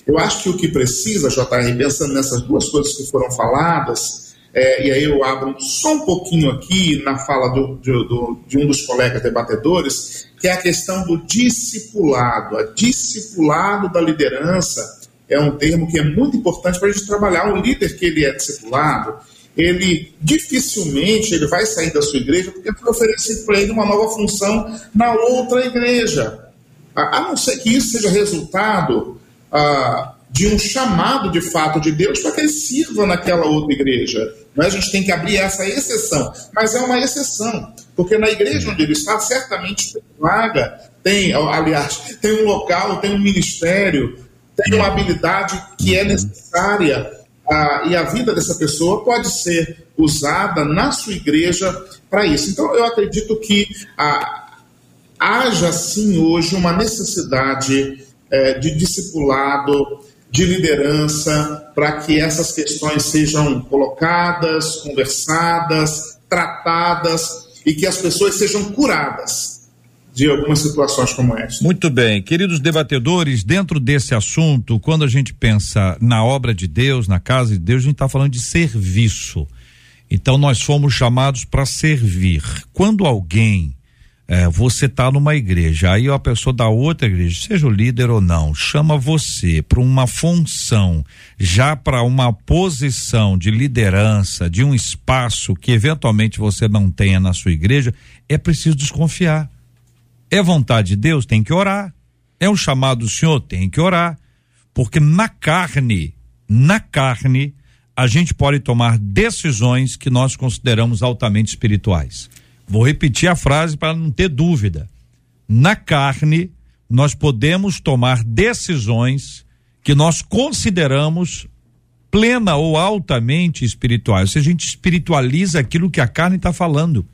E: Eu acho que o que precisa, JR, pensando nessas duas coisas que foram faladas, é, e aí eu abro só um pouquinho aqui na fala do, do, de um dos colegas debatedores, que é a questão do discipulado. A discipulado da liderança é um termo que é muito importante para a gente trabalhar. Um líder que ele é discipulado, ele dificilmente ele vai sair da sua igreja porque foi oferecido para ele uma nova função na outra igreja. A, não ser que isso seja resultado ah, de um chamado de fato de Deus para que ele sirva naquela outra igreja. Não é? A gente tem que abrir essa exceção, mas é uma exceção, porque na igreja onde ele está, certamente tem vaga, tem, aliás, tem um local, tem um ministério, tem uma habilidade que é necessária ah, e a vida dessa pessoa pode ser usada na sua igreja para isso. Então, eu acredito que ah, haja sim hoje uma necessidade eh, de discipulado, de liderança, para que essas questões sejam colocadas, conversadas, tratadas e que as pessoas sejam curadas de algumas situações como essa.
A: Muito bem, queridos debatedores, dentro desse assunto, quando a gente pensa na obra de Deus, na casa de Deus, a gente está falando de serviço. Então nós fomos chamados para servir. Quando alguém é, você está numa igreja, aí a pessoa da outra igreja, seja o líder ou não, chama você para uma função, já para uma posição de liderança, de um espaço que eventualmente você não tenha na sua igreja, é preciso desconfiar. É vontade de Deus? Tem que orar. É um chamado do Senhor? Tem que orar. Porque na carne, na carne, a gente pode tomar decisões que nós consideramos altamente espirituais. Vou repetir a frase para não ter dúvida. Na carne, nós podemos tomar decisões que nós consideramos plena ou altamente espirituais. Seja, a gente espiritualiza aquilo que a carne está falando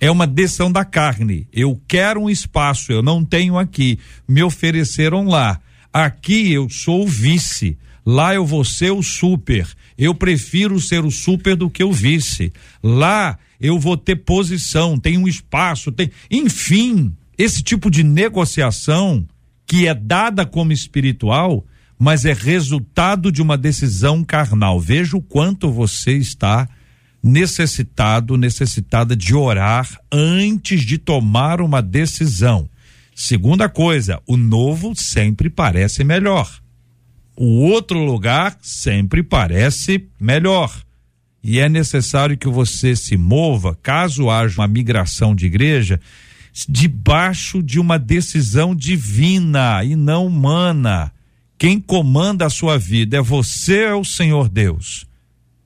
A: é uma decisão da carne. Eu quero um espaço, eu não tenho aqui. Me ofereceram lá. Aqui eu sou o vice. Lá eu vou ser o super. Eu prefiro ser o super do que o vice. Lá eu vou ter posição, tem um espaço, tem. Enfim, esse tipo de negociação que é dada como espiritual, mas é resultado de uma decisão carnal. Veja o quanto você está necessitado, necessitada de orar antes de tomar uma decisão. Segunda coisa, o novo sempre parece melhor. O outro lugar sempre parece melhor. E é necessário que você se mova, caso haja uma migração de igreja, debaixo de uma decisão divina e não humana. Quem comanda a sua vida é você ou o Senhor Deus?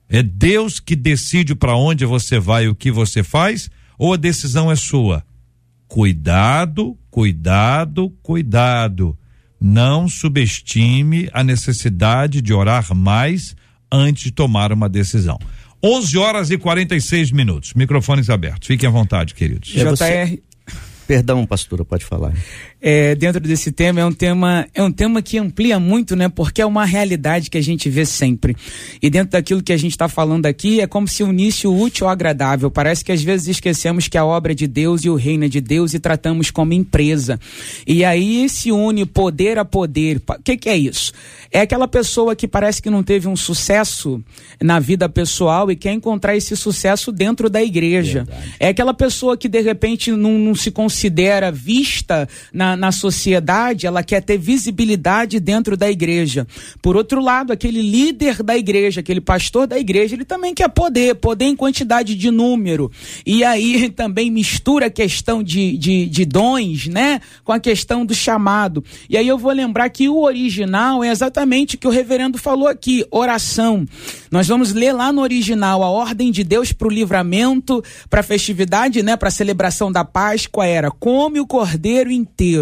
A: É Deus que decide para onde você vai e o que você faz, ou a decisão é sua? Cuidado, cuidado, cuidado. Não subestime a necessidade de orar mais antes de tomar uma decisão. 11 horas e 46 minutos. Microfones abertos. Fiquem à vontade, queridos.
D: É JR. Perdão, pastora, pode falar
C: é, dentro desse tema é um tema é um tema que amplia muito, né? Porque é uma realidade que a gente vê sempre. E dentro daquilo que a gente está falando aqui é como se unisse o útil ao agradável. Parece que às vezes esquecemos que a obra é de Deus e o reino é de Deus e tratamos como empresa. E aí se une poder a poder. O que, que é isso? É aquela pessoa que parece que não teve um sucesso na vida pessoal e quer encontrar esse sucesso dentro da igreja. Verdade. É aquela pessoa que de repente não, não se considera vista na, na sociedade, ela quer ter visibilidade dentro da igreja. Por outro lado, aquele líder da igreja, aquele pastor da igreja, ele também quer poder, poder em quantidade de número. E aí *laughs* também mistura a questão de, de, de dons, né? Com a questão do chamado. E aí eu vou lembrar que o original é exatamente o que o reverendo falou aqui: oração. Nós vamos ler lá no original a ordem de Deus para o livramento, para a festividade, né? Para a celebração da Páscoa era: come o cordeiro inteiro.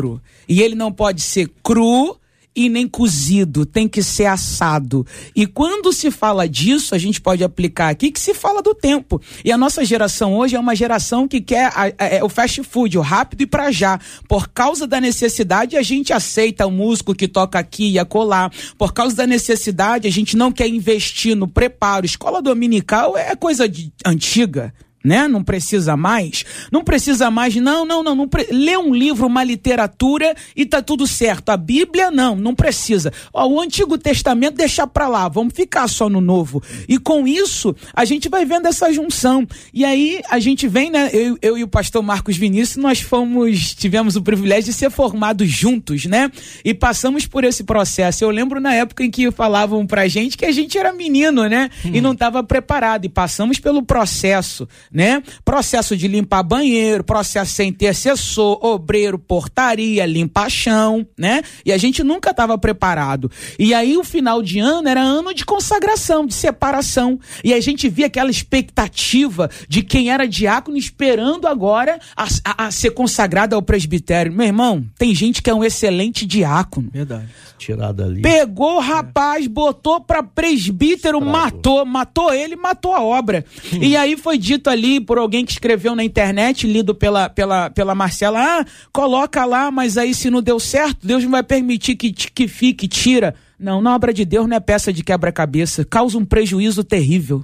C: E ele não pode ser cru e nem cozido, tem que ser assado. E quando se fala disso, a gente pode aplicar aqui que se fala do tempo. E a nossa geração hoje é uma geração que quer a, a, é o fast food, o rápido e para já. Por causa da necessidade, a gente aceita o músico que toca aqui e acolá. Por causa da necessidade, a gente não quer investir no preparo. Escola dominical é coisa de, antiga né? Não precisa mais. Não precisa mais, não, não, não. não pre... Lê um livro, uma literatura e tá tudo certo. A Bíblia, não, não precisa. Ó, o Antigo Testamento, deixar para lá. Vamos ficar só no Novo. E com isso, a gente vai vendo essa junção. E aí, a gente vem, né? Eu, eu e o pastor Marcos Vinícius, nós fomos, tivemos o privilégio de ser formados juntos, né? E passamos por esse processo. Eu lembro na época em que falavam pra gente que a gente era menino, né? Hum. E não estava preparado. E passamos pelo processo né? Processo de limpar banheiro, processo sem intercessor, obreiro, portaria, limpar chão, né? E a gente nunca estava preparado. E aí o final de ano era ano de consagração, de separação. E a gente via aquela expectativa de quem era diácono esperando agora a, a, a ser consagrado ao presbitério. Meu irmão, tem gente que é um excelente diácono.
B: Verdade.
D: Tirado ali.
C: Pegou o rapaz, é. botou para presbítero, Estragou. matou, matou ele, matou a obra. Hum. E aí foi dito ali ali por alguém que escreveu na internet, lido pela, pela, pela Marcela, ah, coloca lá, mas aí se não deu certo, Deus não vai permitir que, que fique, tira. Não, na obra de Deus não é peça de quebra-cabeça, causa um prejuízo terrível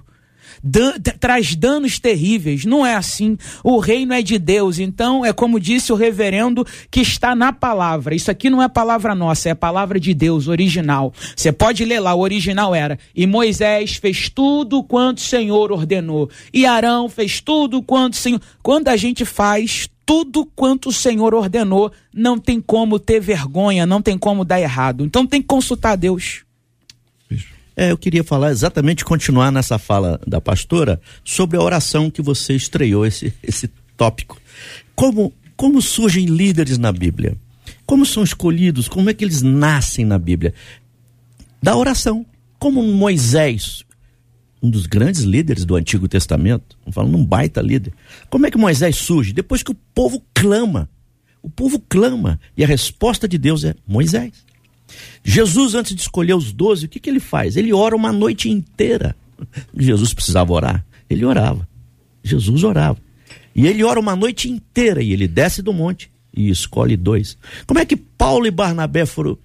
C: dan traz danos terríveis. Não é assim. O reino é de Deus. Então, é como disse o reverendo que está na palavra. Isso aqui não é palavra nossa, é palavra de Deus, original. Você pode ler lá, o original era: E Moisés fez tudo quanto o Senhor ordenou. E Arão fez tudo quanto o Senhor. Quando a gente faz tudo quanto o Senhor ordenou, não tem como ter vergonha, não tem como dar errado. Então tem que consultar Deus.
D: É, eu queria falar exatamente, continuar nessa fala da pastora, sobre a oração que você estreou esse, esse tópico. Como, como surgem líderes na Bíblia? Como são escolhidos? Como é que eles nascem na Bíblia? Da oração. Como Moisés, um dos grandes líderes do Antigo Testamento, falando um baita líder. Como é que Moisés surge? Depois que o povo clama. O povo clama. E a resposta de Deus é Moisés. Jesus, antes de escolher os doze, o que, que ele faz? Ele ora uma noite inteira. Jesus precisava orar. Ele orava. Jesus orava. E ele ora uma noite inteira e ele desce do monte e escolhe dois. Como é que Paulo e Barnabé foram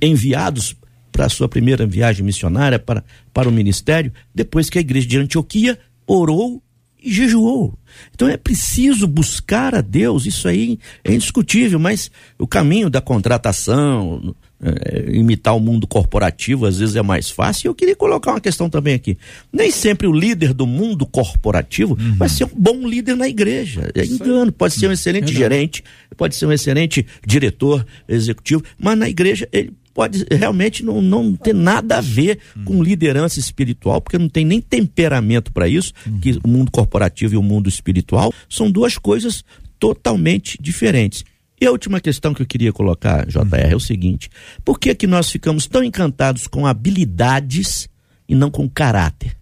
D: enviados para a sua primeira viagem missionária, para, para o ministério, depois que a igreja de Antioquia orou e jejuou. Então é preciso buscar a Deus, isso aí é indiscutível, mas o caminho da contratação, é, imitar o mundo corporativo às vezes é mais fácil. E eu queria colocar uma questão também aqui. Nem sempre o líder do mundo corporativo uhum. vai ser um bom líder na igreja. É engano, pode ser um excelente é gerente, pode ser um excelente diretor executivo, mas na igreja ele pode realmente não, não ter nada a ver com liderança espiritual, porque não tem nem temperamento para isso, que o mundo corporativo e o mundo espiritual são duas coisas totalmente diferentes. E a última questão que eu queria colocar, JR, é o seguinte: por que que nós ficamos tão encantados com habilidades e não com caráter?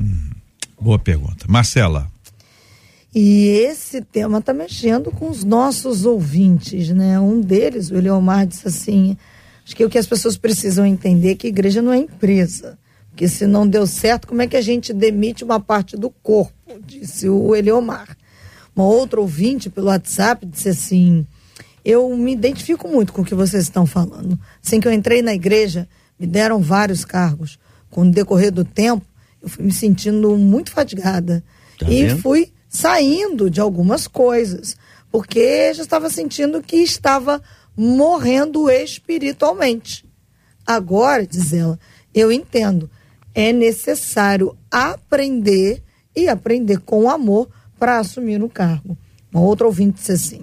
A: Hum, boa pergunta. Marcela.
F: E esse tema está mexendo com os nossos ouvintes, né? Um deles, o Eliomar, disse assim: acho que o que as pessoas precisam entender é que a igreja não é empresa. Porque se não deu certo, como é que a gente demite uma parte do corpo? Disse o Eliomar. Uma outra ouvinte pelo WhatsApp disse assim: eu me identifico muito com o que vocês estão falando. Assim que eu entrei na igreja, me deram vários cargos. Com o decorrer do tempo, eu fui me sentindo muito fatigada. Tá e vendo? fui saindo de algumas coisas, porque já estava sentindo que estava morrendo espiritualmente. Agora, diz ela, eu entendo, é necessário aprender e aprender com amor para assumir o cargo. Uma outra ouvinte disse assim: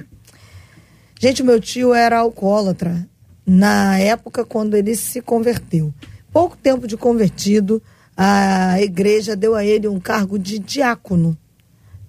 F: Gente, meu tio era alcoólatra na época quando ele se converteu. Pouco tempo de convertido, a igreja deu a ele um cargo de diácono.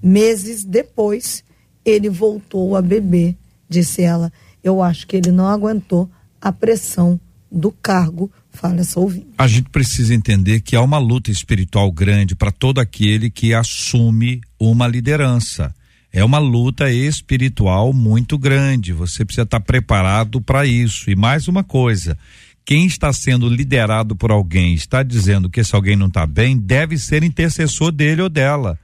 F: Meses depois, ele voltou a beber, disse ela. Eu acho que ele não aguentou a pressão do cargo. Fala essa ouvinte.
A: A gente precisa entender que há uma luta espiritual grande para todo aquele que assume uma liderança. É uma luta espiritual muito grande. Você precisa estar preparado para isso. E mais uma coisa: quem está sendo liderado por alguém, está dizendo que esse alguém não está bem, deve ser intercessor dele ou dela.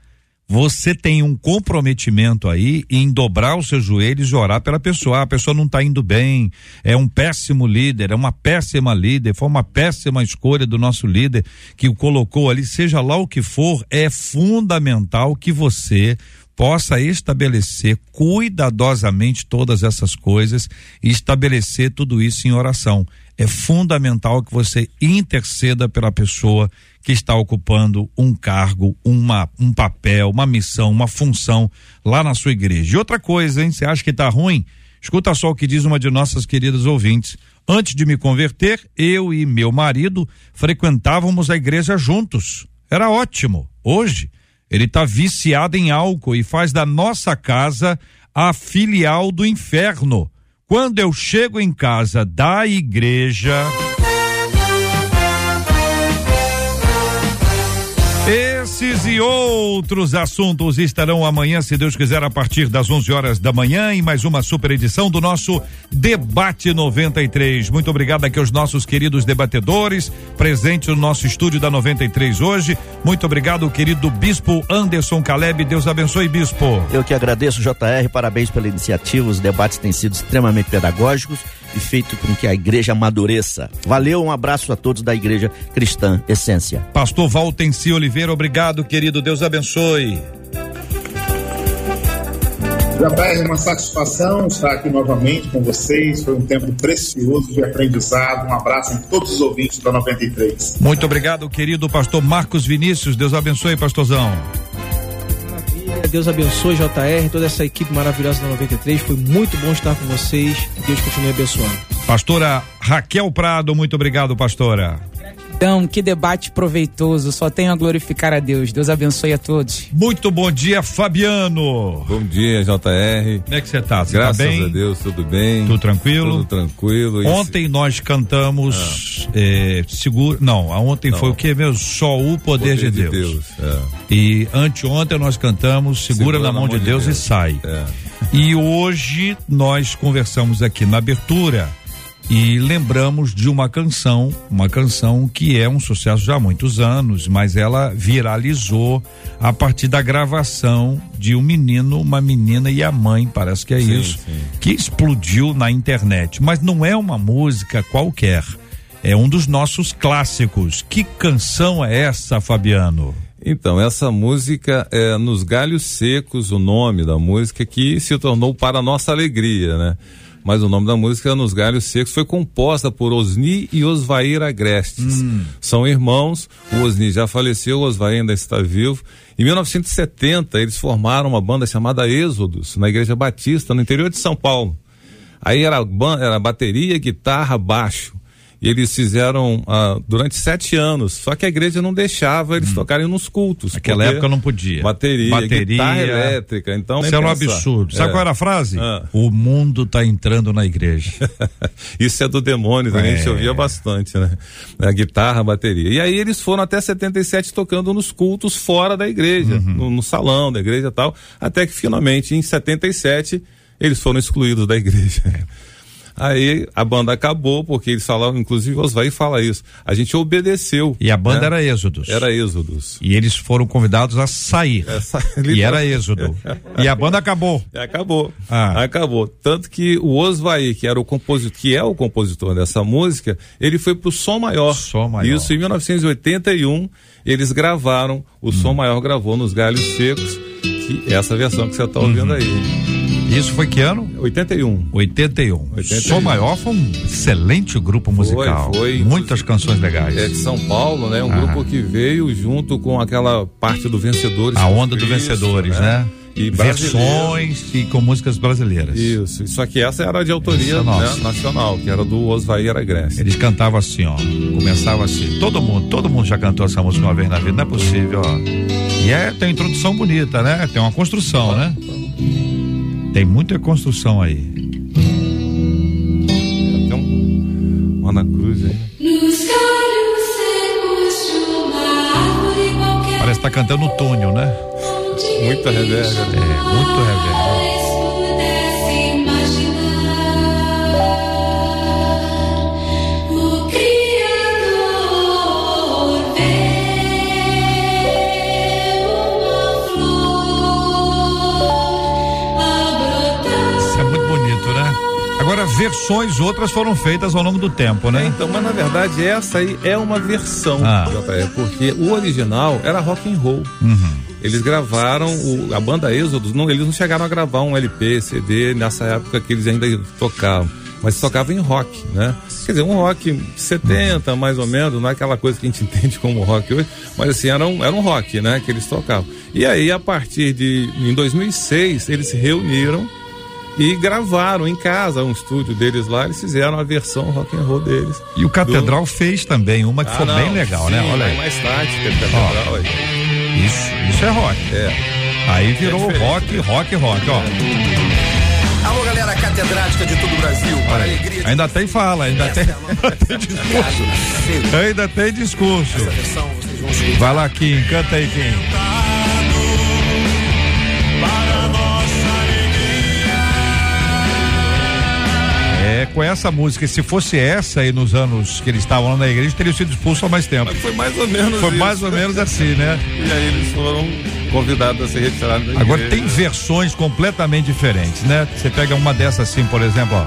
A: Você tem um comprometimento aí em dobrar os seus joelhos e orar pela pessoa. Ah, a pessoa não está indo bem, é um péssimo líder, é uma péssima líder, foi uma péssima escolha do nosso líder que o colocou ali, seja lá o que for, é fundamental que você possa estabelecer cuidadosamente todas essas coisas e estabelecer tudo isso em oração. É fundamental que você interceda pela pessoa que está ocupando um cargo, uma, um papel, uma missão, uma função lá na sua igreja. E outra coisa, hein? Você acha que está ruim? Escuta só o que diz uma de nossas queridas ouvintes. Antes de me converter, eu e meu marido frequentávamos a igreja juntos. Era ótimo. Hoje, ele está viciado em álcool e faz da nossa casa a filial do inferno. Quando eu chego em casa da igreja. Esses e outros assuntos estarão amanhã, se Deus quiser, a partir das 11 horas da manhã, em mais uma super edição do nosso Debate 93. Muito obrigado aqui aos nossos queridos debatedores, presentes no nosso estúdio da 93 hoje. Muito obrigado, querido Bispo Anderson Caleb. Deus abençoe, Bispo.
D: Eu que agradeço, JR, parabéns pela iniciativa. Os debates têm sido extremamente pedagógicos e feito com que a igreja amadureça. Valeu, um abraço a todos da Igreja Cristã Essência.
A: Pastor Valtenci Oliveira, obrigado, querido. Deus abençoe.
E: JR, uma satisfação estar aqui novamente com vocês. Foi um tempo precioso de aprendizado. Um abraço em todos os ouvintes da 93.
A: Muito obrigado, querido pastor Marcos Vinícius. Deus abençoe, pastorzão.
B: Deus abençoe JR, toda essa equipe maravilhosa da 93. Foi muito bom estar com vocês. Deus continue abençoando.
A: Pastora Raquel Prado, muito obrigado, pastora.
C: Então, que debate proveitoso. Só tenho a glorificar a Deus. Deus abençoe a todos.
A: Muito bom dia, Fabiano.
H: Bom dia, JR.
A: Como é que você tá? Você
H: Graças
A: tá bem?
H: a Deus, tudo bem.
A: Tudo tranquilo?
H: Tudo tranquilo.
A: Ontem nós cantamos eh, seguro. Não, ontem
H: Não.
A: foi o que mesmo? Só o poder, de Deus.
H: é.
A: E anteontem nós cantamos Segura, na, mão, de Deus, e sai.
H: É.
A: E hoje nós conversamos aqui na abertura e lembramos de uma canção, uma canção que é um sucesso já há muitos anos, mas ela viralizou a partir da gravação de um menino, uma menina e a mãe, parece que é
H: Sim,
A: isso,
H: sim.
A: que explodiu na internet. Mas não é uma música qualquer. É um dos nossos clássicos. Que canção é essa, Fabiano?
H: Então, essa música é Nos Galhos Secos, o nome da música, que se tornou Para Nossa Alegria, né? Mas o nome da música Nos Galhos Secos, foi composta por Osni e Osvair Agrestes. São irmãos, o Osni já faleceu, o Osvair ainda está vivo. Em 1970, eles formaram uma banda chamada Êxodos, na Igreja Batista, no interior de São Paulo. Aí era, era bateria, guitarra, baixo. Eles fizeram ah, durante sete anos. Só que a igreja não deixava eles tocarem nos cultos.
A: Naquela época não podia.
H: Bateria,
A: Bateria.
H: guitarra elétrica. Então,
A: Isso era um
H: pensar.
A: absurdo. Sabe
H: É.
A: qual era a frase?
H: Ah.
A: O mundo tá entrando na igreja. *laughs*
H: Isso é do demônio, também, a gente
A: É.
H: ouvia bastante, né? A guitarra, a bateria. E aí eles foram até 77 tocando nos cultos fora da igreja,
A: Uhum.
H: no, no salão da igreja e tal, até que finalmente, em 77, eles foram excluídos da igreja. Aí a banda acabou, porque eles falavam, inclusive o Osvaí fala isso. A gente obedeceu.
A: E a banda
H: né?
A: era Êxodos.
H: Era Êxodos.
A: E eles foram convidados a sair.
H: Essa-
A: E era Êxodo. E a banda acabou. *laughs*
H: Acabou.
A: Ah.
H: Acabou. Tanto que o Osvaí, que era o compositor, que é o compositor dessa música, ele foi pro Som Maior.
A: Som Maior.
H: Isso em 1981, eles gravaram, o
A: Hum.
H: Som Maior gravou nos Galhos Secos, que é essa versão que você está ouvindo
A: Uhum.
H: aí.
A: Isso foi que ano?
H: 81.
A: 81.
H: 81.
A: Som Maior foi um excelente grupo musical.
H: foi.
A: Muitas canções legais.
H: É de São Paulo, né? Um
A: Ah.
H: grupo que veio junto com aquela parte do Vencedores.
A: A onda do
H: Cristo,
A: Vencedores, né?
H: e
A: versões e com músicas brasileiras.
H: Isso, só que essa era de autoria
A: é
H: né, nacional, que era do Osvair Agreste.
A: Eles cantavam assim, ó. Começava assim. Todo mundo, todo mundo já cantou essa música uma vez na vida, não é possível, ó. E é, tem introdução bonita, né? Tem uma construção, né? Tem muita construção aí.
H: Tem um, um Ana Cruz aí.
G: Uma.
A: Parece que tá cantando no túnel, né?
H: Muita reverga. né?
A: É, muito reverb. Versões outras foram feitas ao longo do tempo,
H: É,
A: né?
H: então, mas na verdade essa aí é uma versão,
A: Ah.
H: JR, porque o original era rock and roll.
A: Uhum.
H: Eles gravaram o- a banda Êxodos, não, eles não chegaram a gravar um LP, CD nessa época que eles ainda tocavam, mas tocavam em rock, né? Quer dizer, um rock 70 mais ou menos, não é aquela coisa que a gente *laughs* entende como rock hoje, mas assim, era um, era um rock, né, que eles tocavam. E aí a partir de em 2006 eles se reuniram e gravaram em casa, um estúdio deles lá, eles fizeram a versão rock and roll deles.
A: E o Catedral fez também uma que
H: Ah,
A: foi
H: não,
A: bem legal, né?
H: sim,
A: Olha aí.
H: Mais tarde, Catedral aí.
A: Isso, isso é rock.
H: É.
A: Aí virou
H: É
A: rock, rock, rock, ó.
I: Alô, galera catedrática de todo o Brasil. Para alegria de
A: Ainda tem fala, ainda tem, *laughs* tem discurso. Ainda tem discurso.
I: versão, vocês vão escutar.
A: Vai lá, Kim, canta aí, Kim. É, com essa música, se fosse essa aí nos anos que eles estavam lá na igreja, teria sido expulso há mais tempo.
H: Mas foi mais ou menos
A: Foi
H: isso.
A: mais ou menos assim, né? *laughs*
H: E aí eles foram convidados a se retirar da
A: Agora
H: igreja.
A: tem versões completamente diferentes, né? Você pega uma dessa assim, por exemplo, ó.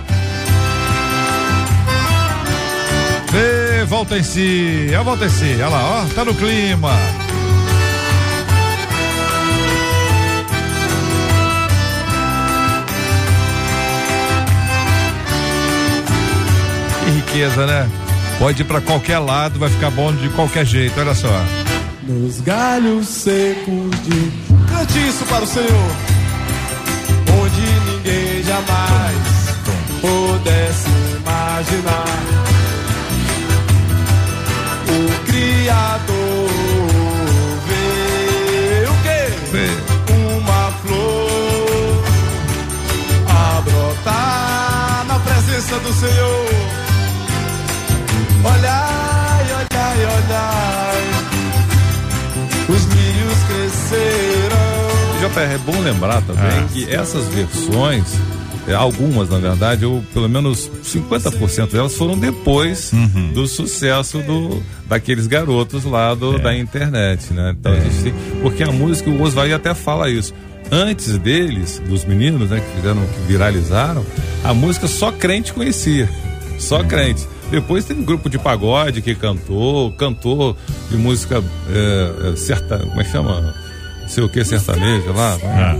A: Ê, volta em si, a volta em si, olha lá, ó, tá no clima. Riqueza, né? Pode ir pra qualquer lado, vai ficar bom de qualquer jeito, olha só.
J: Nos galhos secos de. Cante isso para o Senhor. Onde ninguém jamais pudesse imaginar. O Criador vê o quê? Uma flor a brotar na presença do Senhor. Olhai, olhai, olhai. Os lírios cresceram.
H: JR, é bom lembrar também
A: Ah.
H: que essas versões, é, algumas na verdade, ou pelo menos 50% delas foram depois
A: Uhum.
H: do sucesso do, daqueles garotos lá do, da internet, né? Então a gente tem, porque a música, o Osvaldo até fala isso. Antes deles, dos meninos, né, que fizeram, que viralizaram, a música só crente conhecia. Só crente. Depois teve um grupo de pagode que cantou, cantor de música é, é, certa, como é que chama? Não sei o que, sertaneja lá.
A: Ah.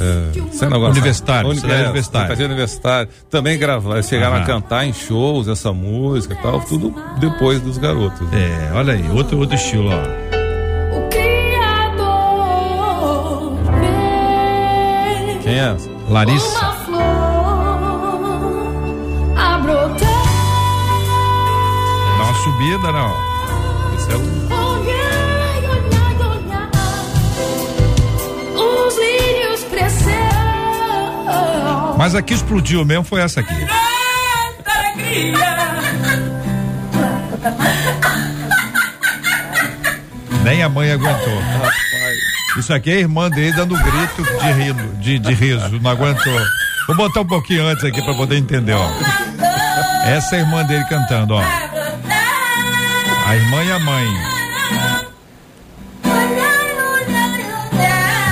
H: É, sei negócio-
A: Universitário,
H: Uni-
A: sertanejo
H: é,
A: universitário.
H: universitário. Também gravaram, chegaram
A: Aham.
H: a cantar em shows essa música e tal, tudo depois dos garotos.
A: É, olha aí, outro, outro estilo, ó.
G: O Criador vê
H: Quem é?
A: Larissa. Subida, não.
H: Esse é o.
A: Mas aqui explodiu mesmo foi essa aqui. Nem a mãe aguentou. Isso aqui é a irmã dele dando grito de, rindo, de, de riso, não aguentou. Vou botar um pouquinho antes aqui pra poder entender, ó. Essa é a irmã dele cantando, ó. A irmã e a mãe.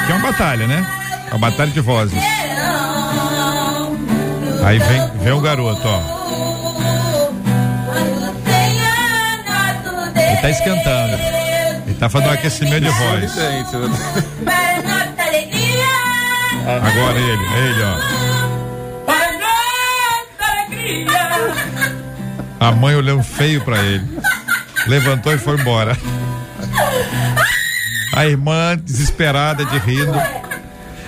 A: Que é uma batalha, né? Uma batalha de vozes. Aí vem, vem o garoto, ó. Ele tá esquentando. Ele tá fazendo um aquecimento de voz. Agora ele, ele, ó. A mãe olhando feio pra ele. Levantou e foi embora. A irmã, desesperada de rindo.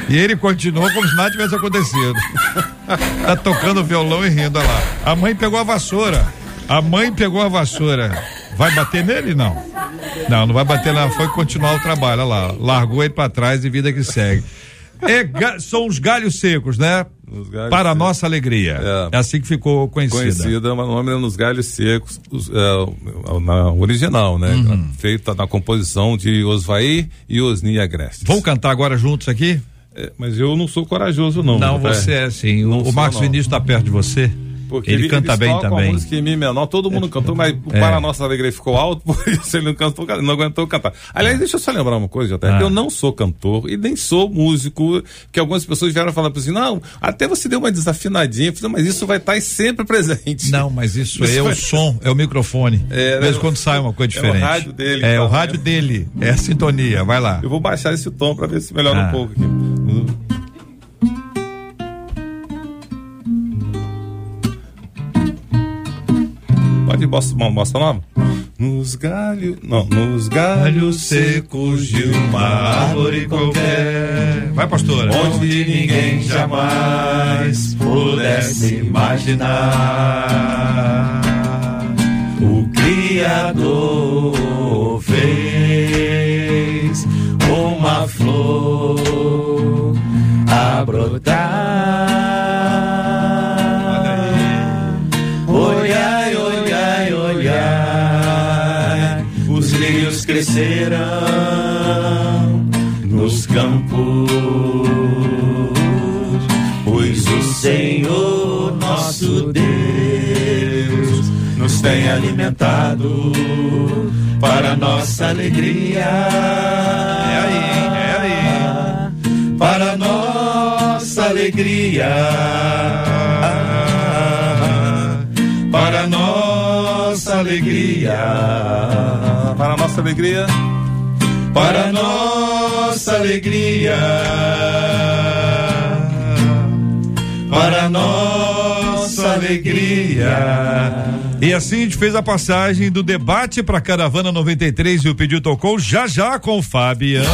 A: E ele continuou como se nada tivesse acontecido. tá tocando violão e rindo, olha lá. A mãe pegou a vassoura. A mãe pegou a vassoura. Vai bater nele? Não. Não, não vai bater lá. Foi continuar o trabalho, olha lá. Largou ele pra trás e vida que segue. É, são os galhos secos, né?
H: Os galhos
A: Para
H: secos.
A: nossa alegria.
H: É.
A: É assim que ficou conhecida.
H: Conhecida, o nome é nos galhos secos, os, é, na original, né?
A: Uhum.
H: Feita na composição de Osvair e Osni Agreste.
A: Vamos cantar agora juntos aqui?
H: É, mas eu não sou corajoso, não.
A: Não,
H: tá?
A: você é sim. O, o Marcos
H: não.
A: Vinícius está perto de você.
H: Porque
A: ele, canta
H: eles
A: bem também.
H: A música em mi menor, todo mundo cantou, mas
A: É.
H: para a nossa alegria ficou alto, *laughs* por isso ele não cantou, não aguentou cantar. Aliás, deixa eu só lembrar uma coisa, até
A: Ah.
H: eu não sou cantor e nem sou músico, que algumas pessoas vieram falar assim, não, até você deu uma desafinadinha, mas isso vai estar sempre presente.
A: Não, mas isso, *laughs* é
H: vai-
A: o som, é o microfone.
H: É, né?
A: em quando sai uma coisa
H: É o
A: diferente.
H: rádio dele,
A: É o rádio dele, é a sintonia, vai lá.
H: Eu vou baixar esse tom para ver se melhora
A: Ah.
H: um pouco aqui. Bossa, uma bossa nova? Nos galhos, não, nos galhos secos de uma árvore qualquer.
A: Vai, pastora.
H: Onde ninguém jamais pudesse imaginar. O Criador fez uma flor a brotar. Crescerão nos campos, pois o Senhor nosso Deus nos tem alimentado para nossa alegria. É aí, é aí. Para nossa alegria. Para nossa alegria. Para nossa alegria. Para nossa alegria.
A: Para nossa alegria. E assim a gente fez a passagem do debate para Caravana 93 e o pedido tocou já já com o Fabiano.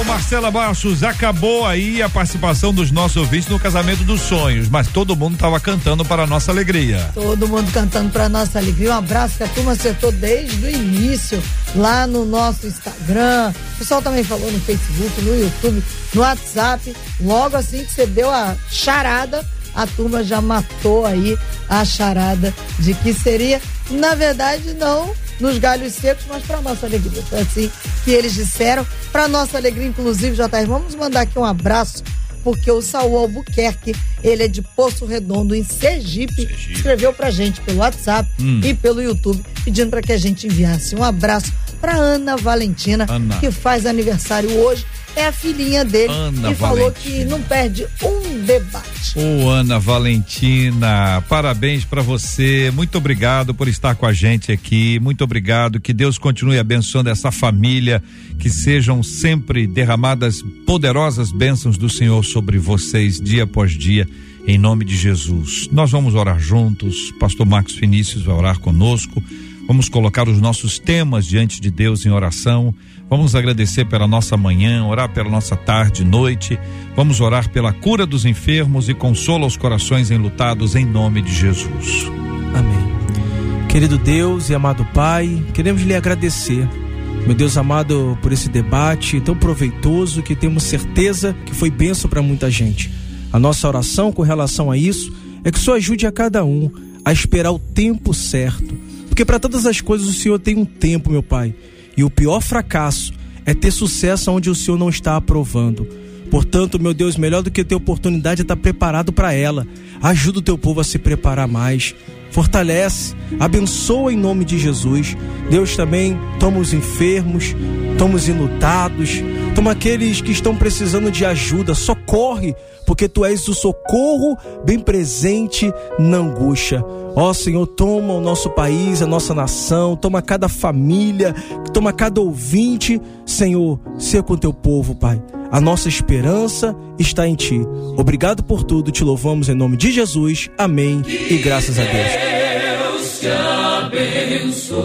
A: Ô Marcela Bastos, acabou aí a participação dos nossos ouvintes no casamento dos sonhos, mas todo mundo estava cantando para a nossa alegria.
F: Todo mundo cantando para nossa alegria. Um abraço que a turma acertou desde o início lá no nosso Instagram. O pessoal também falou no Facebook, no YouTube, no WhatsApp. Logo assim que você deu a charada, a turma já matou aí a charada de que seria, na verdade, não nos galhos secos, mas para nossa alegria. Foi assim que eles disseram. Para nossa alegria, inclusive, JR, vamos mandar aqui um abraço porque o Saul Albuquerque, ele é de Poço Redondo, em Sergipe, escreveu pra gente pelo WhatsApp
A: Hum.
F: e pelo YouTube, pedindo para que a gente enviasse um abraço para Ana Valentina,
A: Ana.
F: que faz aniversário hoje, é a filhinha dele
A: Ana
F: e falou
A: Valentina.
F: que não perde um debate.
A: Ô Ana Valentina, parabéns para você. Muito obrigado por estar com a gente aqui. Muito obrigado. Que Deus continue abençoando essa família. Que sejam sempre derramadas poderosas bênçãos do Senhor sobre vocês dia após dia. Em nome de Jesus. Nós vamos orar juntos. Pastor Marcos Vinícius vai orar conosco. Vamos colocar os nossos temas diante de Deus em oração. Vamos agradecer pela nossa manhã, orar pela nossa tarde e noite. Vamos orar pela cura dos enfermos e consola os corações enlutados em nome de Jesus.
B: Amém. Querido Deus e amado Pai, queremos lhe agradecer, meu Deus amado, por esse debate tão proveitoso que temos certeza que foi benção para muita gente. A nossa oração com relação a isso é que Senhor ajude a cada um a esperar o tempo certo. Porque para todas as coisas o Senhor tem um tempo, meu Pai. E o pior fracasso é ter sucesso onde o Senhor não está aprovando. Portanto, meu Deus, melhor do que ter oportunidade é estar preparado para ela. Ajuda o teu povo a se preparar mais. Fortalece, abençoa em nome de Jesus. Deus também toma os enfermos, toma os enlutados, toma aqueles que estão precisando de ajuda, socorre, porque tu és o socorro bem presente na angústia. Ó Senhor, toma o nosso país, a nossa nação, toma cada família, toma cada ouvinte, Senhor, seja com teu povo, Pai. A nossa esperança está em Ti. Obrigado por tudo, te louvamos em nome de Jesus. Amém e graças a Deus.
G: Deus te abençoe.